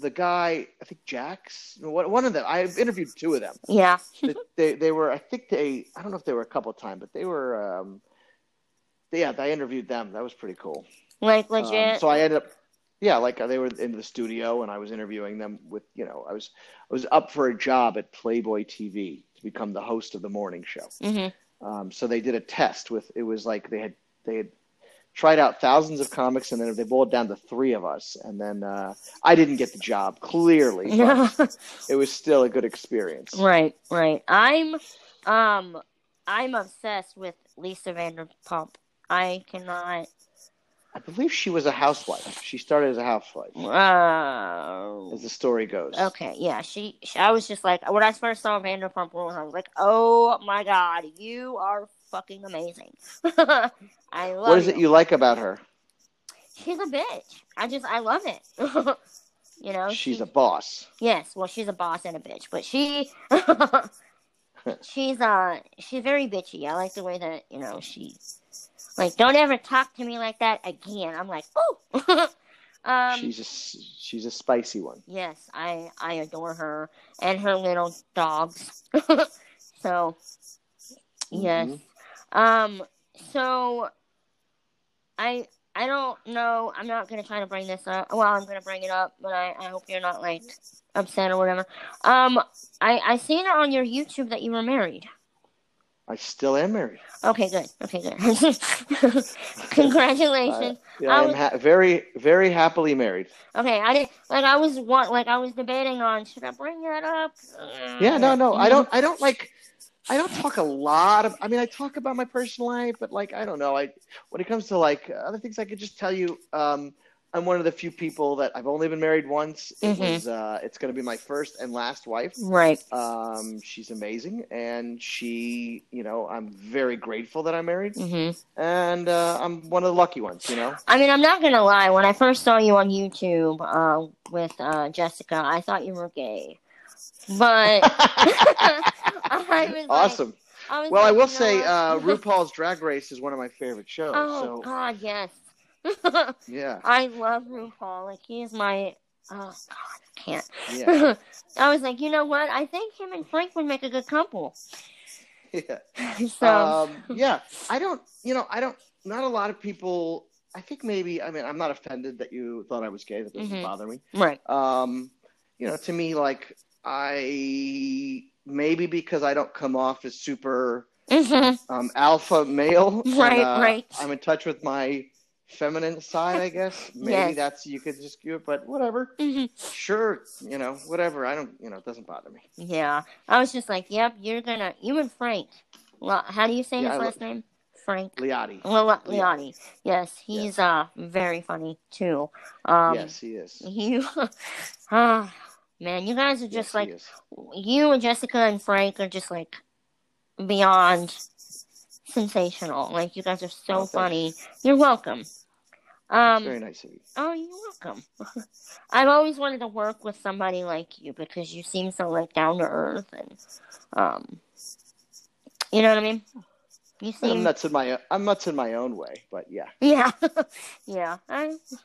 the guy I think Jax one one of them I interviewed two of them Yeah. they, they were I think they I don't know if they were a couple of times but they were um yeah I interviewed them that was pretty cool Like Um, legit. so I ended up yeah like uh, they were in the studio and I was interviewing them with you know I was I was up for a job at Playboy TV to become the host of the morning show mhm. um, so they did a test with it was like they had they had tried out thousands of comics and then they boiled down to three of us and then uh, I didn't get the job clearly but it was still a good experience. right, right. I'm um I'm obsessed with Lisa Vanderpump. I cannot I believe she was a housewife. She started as a housewife, uh as the story goes. Okay, yeah, she, she. I was just like, when I first saw Vanderpump Rules, I was like, "Oh my god, you are fucking amazing." I love. What is it you like about her? She's a bitch. I just, I love it. you know, She's she- a boss. yes. Well, she's a boss and a bitch, but she, she's uh, she's very bitchy. I like the way that you know she, like, don't ever talk to me like that again. I'm like, oh. um, she's a she's a spicy one. Yes, I I adore her and her little dogs. so yes. Mhm. Um so I I don't know. I'm not gonna try to bring this up. Well, I'm gonna bring it up, but I, I hope you're not like upset or whatever. Um I I seen it on your YouTube that you were married. I still am married. Okay, good. Okay, good. Congratulations. Yeah, I I am was- ha- very very happily married. Okay, I didn't like. I was want like I was debating on should I bring that up? Yeah, no, no, I don't. I don't like. I don't talk a lot of. I mean, I talk about my personal life, but like, I don't know. I when it comes to like other things, I could just tell you. Um, I'm one of the few people that I've only been married once. It Mhm. was. Uh, it's going to be my first and last wife. Right. Um, she's amazing, and she, you know, I'm very grateful that I'm married, hmm and uh, I'm one of the lucky ones. You know. I mean, I'm not gonna lie. When I first saw you on YouTube uh, with uh, Jessica, I thought you were gay, but Was like- awesome. I Well, I will know say, uh, RuPaul's Drag Race is one of my favorite shows. oh so God, yes. yeah, I love RuPaul. Like he is my. Oh God, I can't. yeah, I was like, you know what? I think him and Frank would make a good couple. yeah. so um, yeah, I don't, you know, I don't, not a lot of people I think maybe I mean I'm not offended that you thought I was gay. That doesn't Mhm. bother me. Right. Um, you know, to me, like I maybe because I don't come off as super hmm um, alpha male. and, Right, uh, right. I'm in touch with my feminine side, I guess. Maybe Yes. that's you could just do it, but whatever. hmm Sure, you know, whatever. I don't, you know, it doesn't bother me. Yeah. I was just like, yep, you're gonna, you and Frank. Well, how do you say Yeah, his I last name? Frank. Liati. Well, Liani. Yes, he's uh very funny too. Um, yes, he is. You, ah, man, you guys are just Yes, like you and Jessica and Frank are just like beyond sensational. Like you guys are so Oh, funny. You're welcome. Um, very nice of you. oh, you're welcome. I've always wanted to work with somebody like you because you seem so like down to earth and um, you know what I mean. You I'm nuts in my I'm nuts in my own way, but yeah. yeah, yeah. I,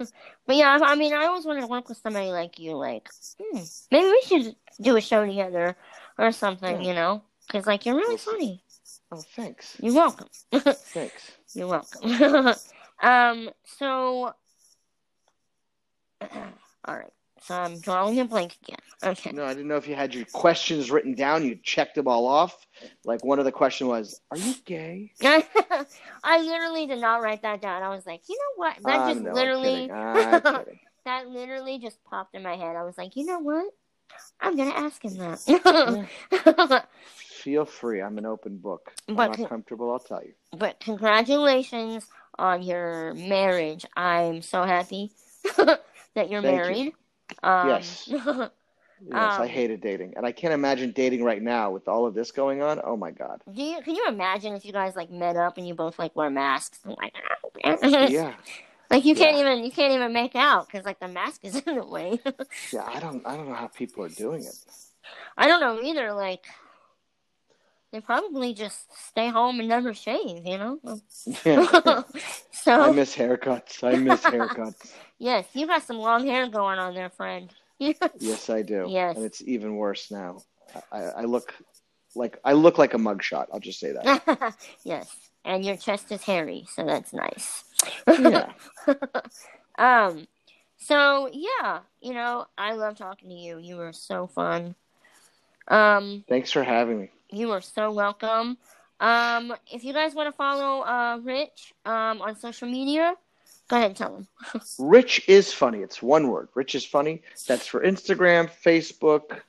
but yeah, I, I mean, I always wanted to work with somebody like you. Like, hmm, maybe we should do a show together or something. Yeah. You know, because like you're really funny. Oh, thanks. You're welcome. Thanks. you're welcome. um. So, all right. So I'm drawing a blank again. Okay. No, I didn't know if you had your questions written down. You checked them all off. Like one of the question was, "Are you gay?" I literally did not write that down. I was like, you know what? That Ah, just no, literally. kidding. I'm kidding. that literally just popped in my head. I was like, you know what? I'm gonna ask him that. Feel free. I'm an open book. But I'm not comfortable. I'll tell you. but congratulations on your marriage. I'm so happy that you're Thank you. Um, Yes. Yes, I Um, hated dating, and I can't imagine dating right now with all of this going on. Oh my god. do you can you imagine if you guys like met up and you both like wear masks? and, like, Yeah, like you can't Yeah. even you can't even make out because like the mask is in the way. yeah. I don't. I don't know how people are doing it. I don't know either. Like they probably just stay home and never shave. You know. Yeah. I miss haircuts. I miss haircuts. yes, you got some long hair going on there, friend. Yes, I do. Yes. And it's even worse now. I, I look like I look like a mugshot. I'll just say that. yes, and your chest is hairy, so that's nice. Yeah. um, so yeah, you know, I love talking to you. You were so fun. Um, Thanks for having me. You are so welcome. Um, if you guys want to follow uh Rich um on social media, go ahead and tell him. Rich is funny. It's one word. Rich is funny. That's for Instagram, Facebook,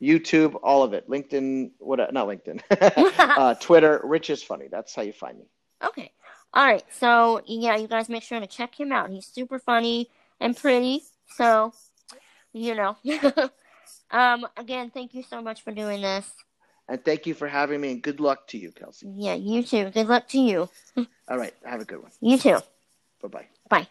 YouTube, all of it. LinkedIn, what? Not LinkedIn. uh, Twitter. Rich is funny. That's how you find me. Okay. All right. So yeah, you guys make sure to check him out. He's super funny and pretty. So, you know. um. Again, thank you so much for doing this. And thank you for having me. And good luck to you, Kelsey. Yeah. You too. Good luck to you. All right. Have a good one. You too. Bye bye. Bye.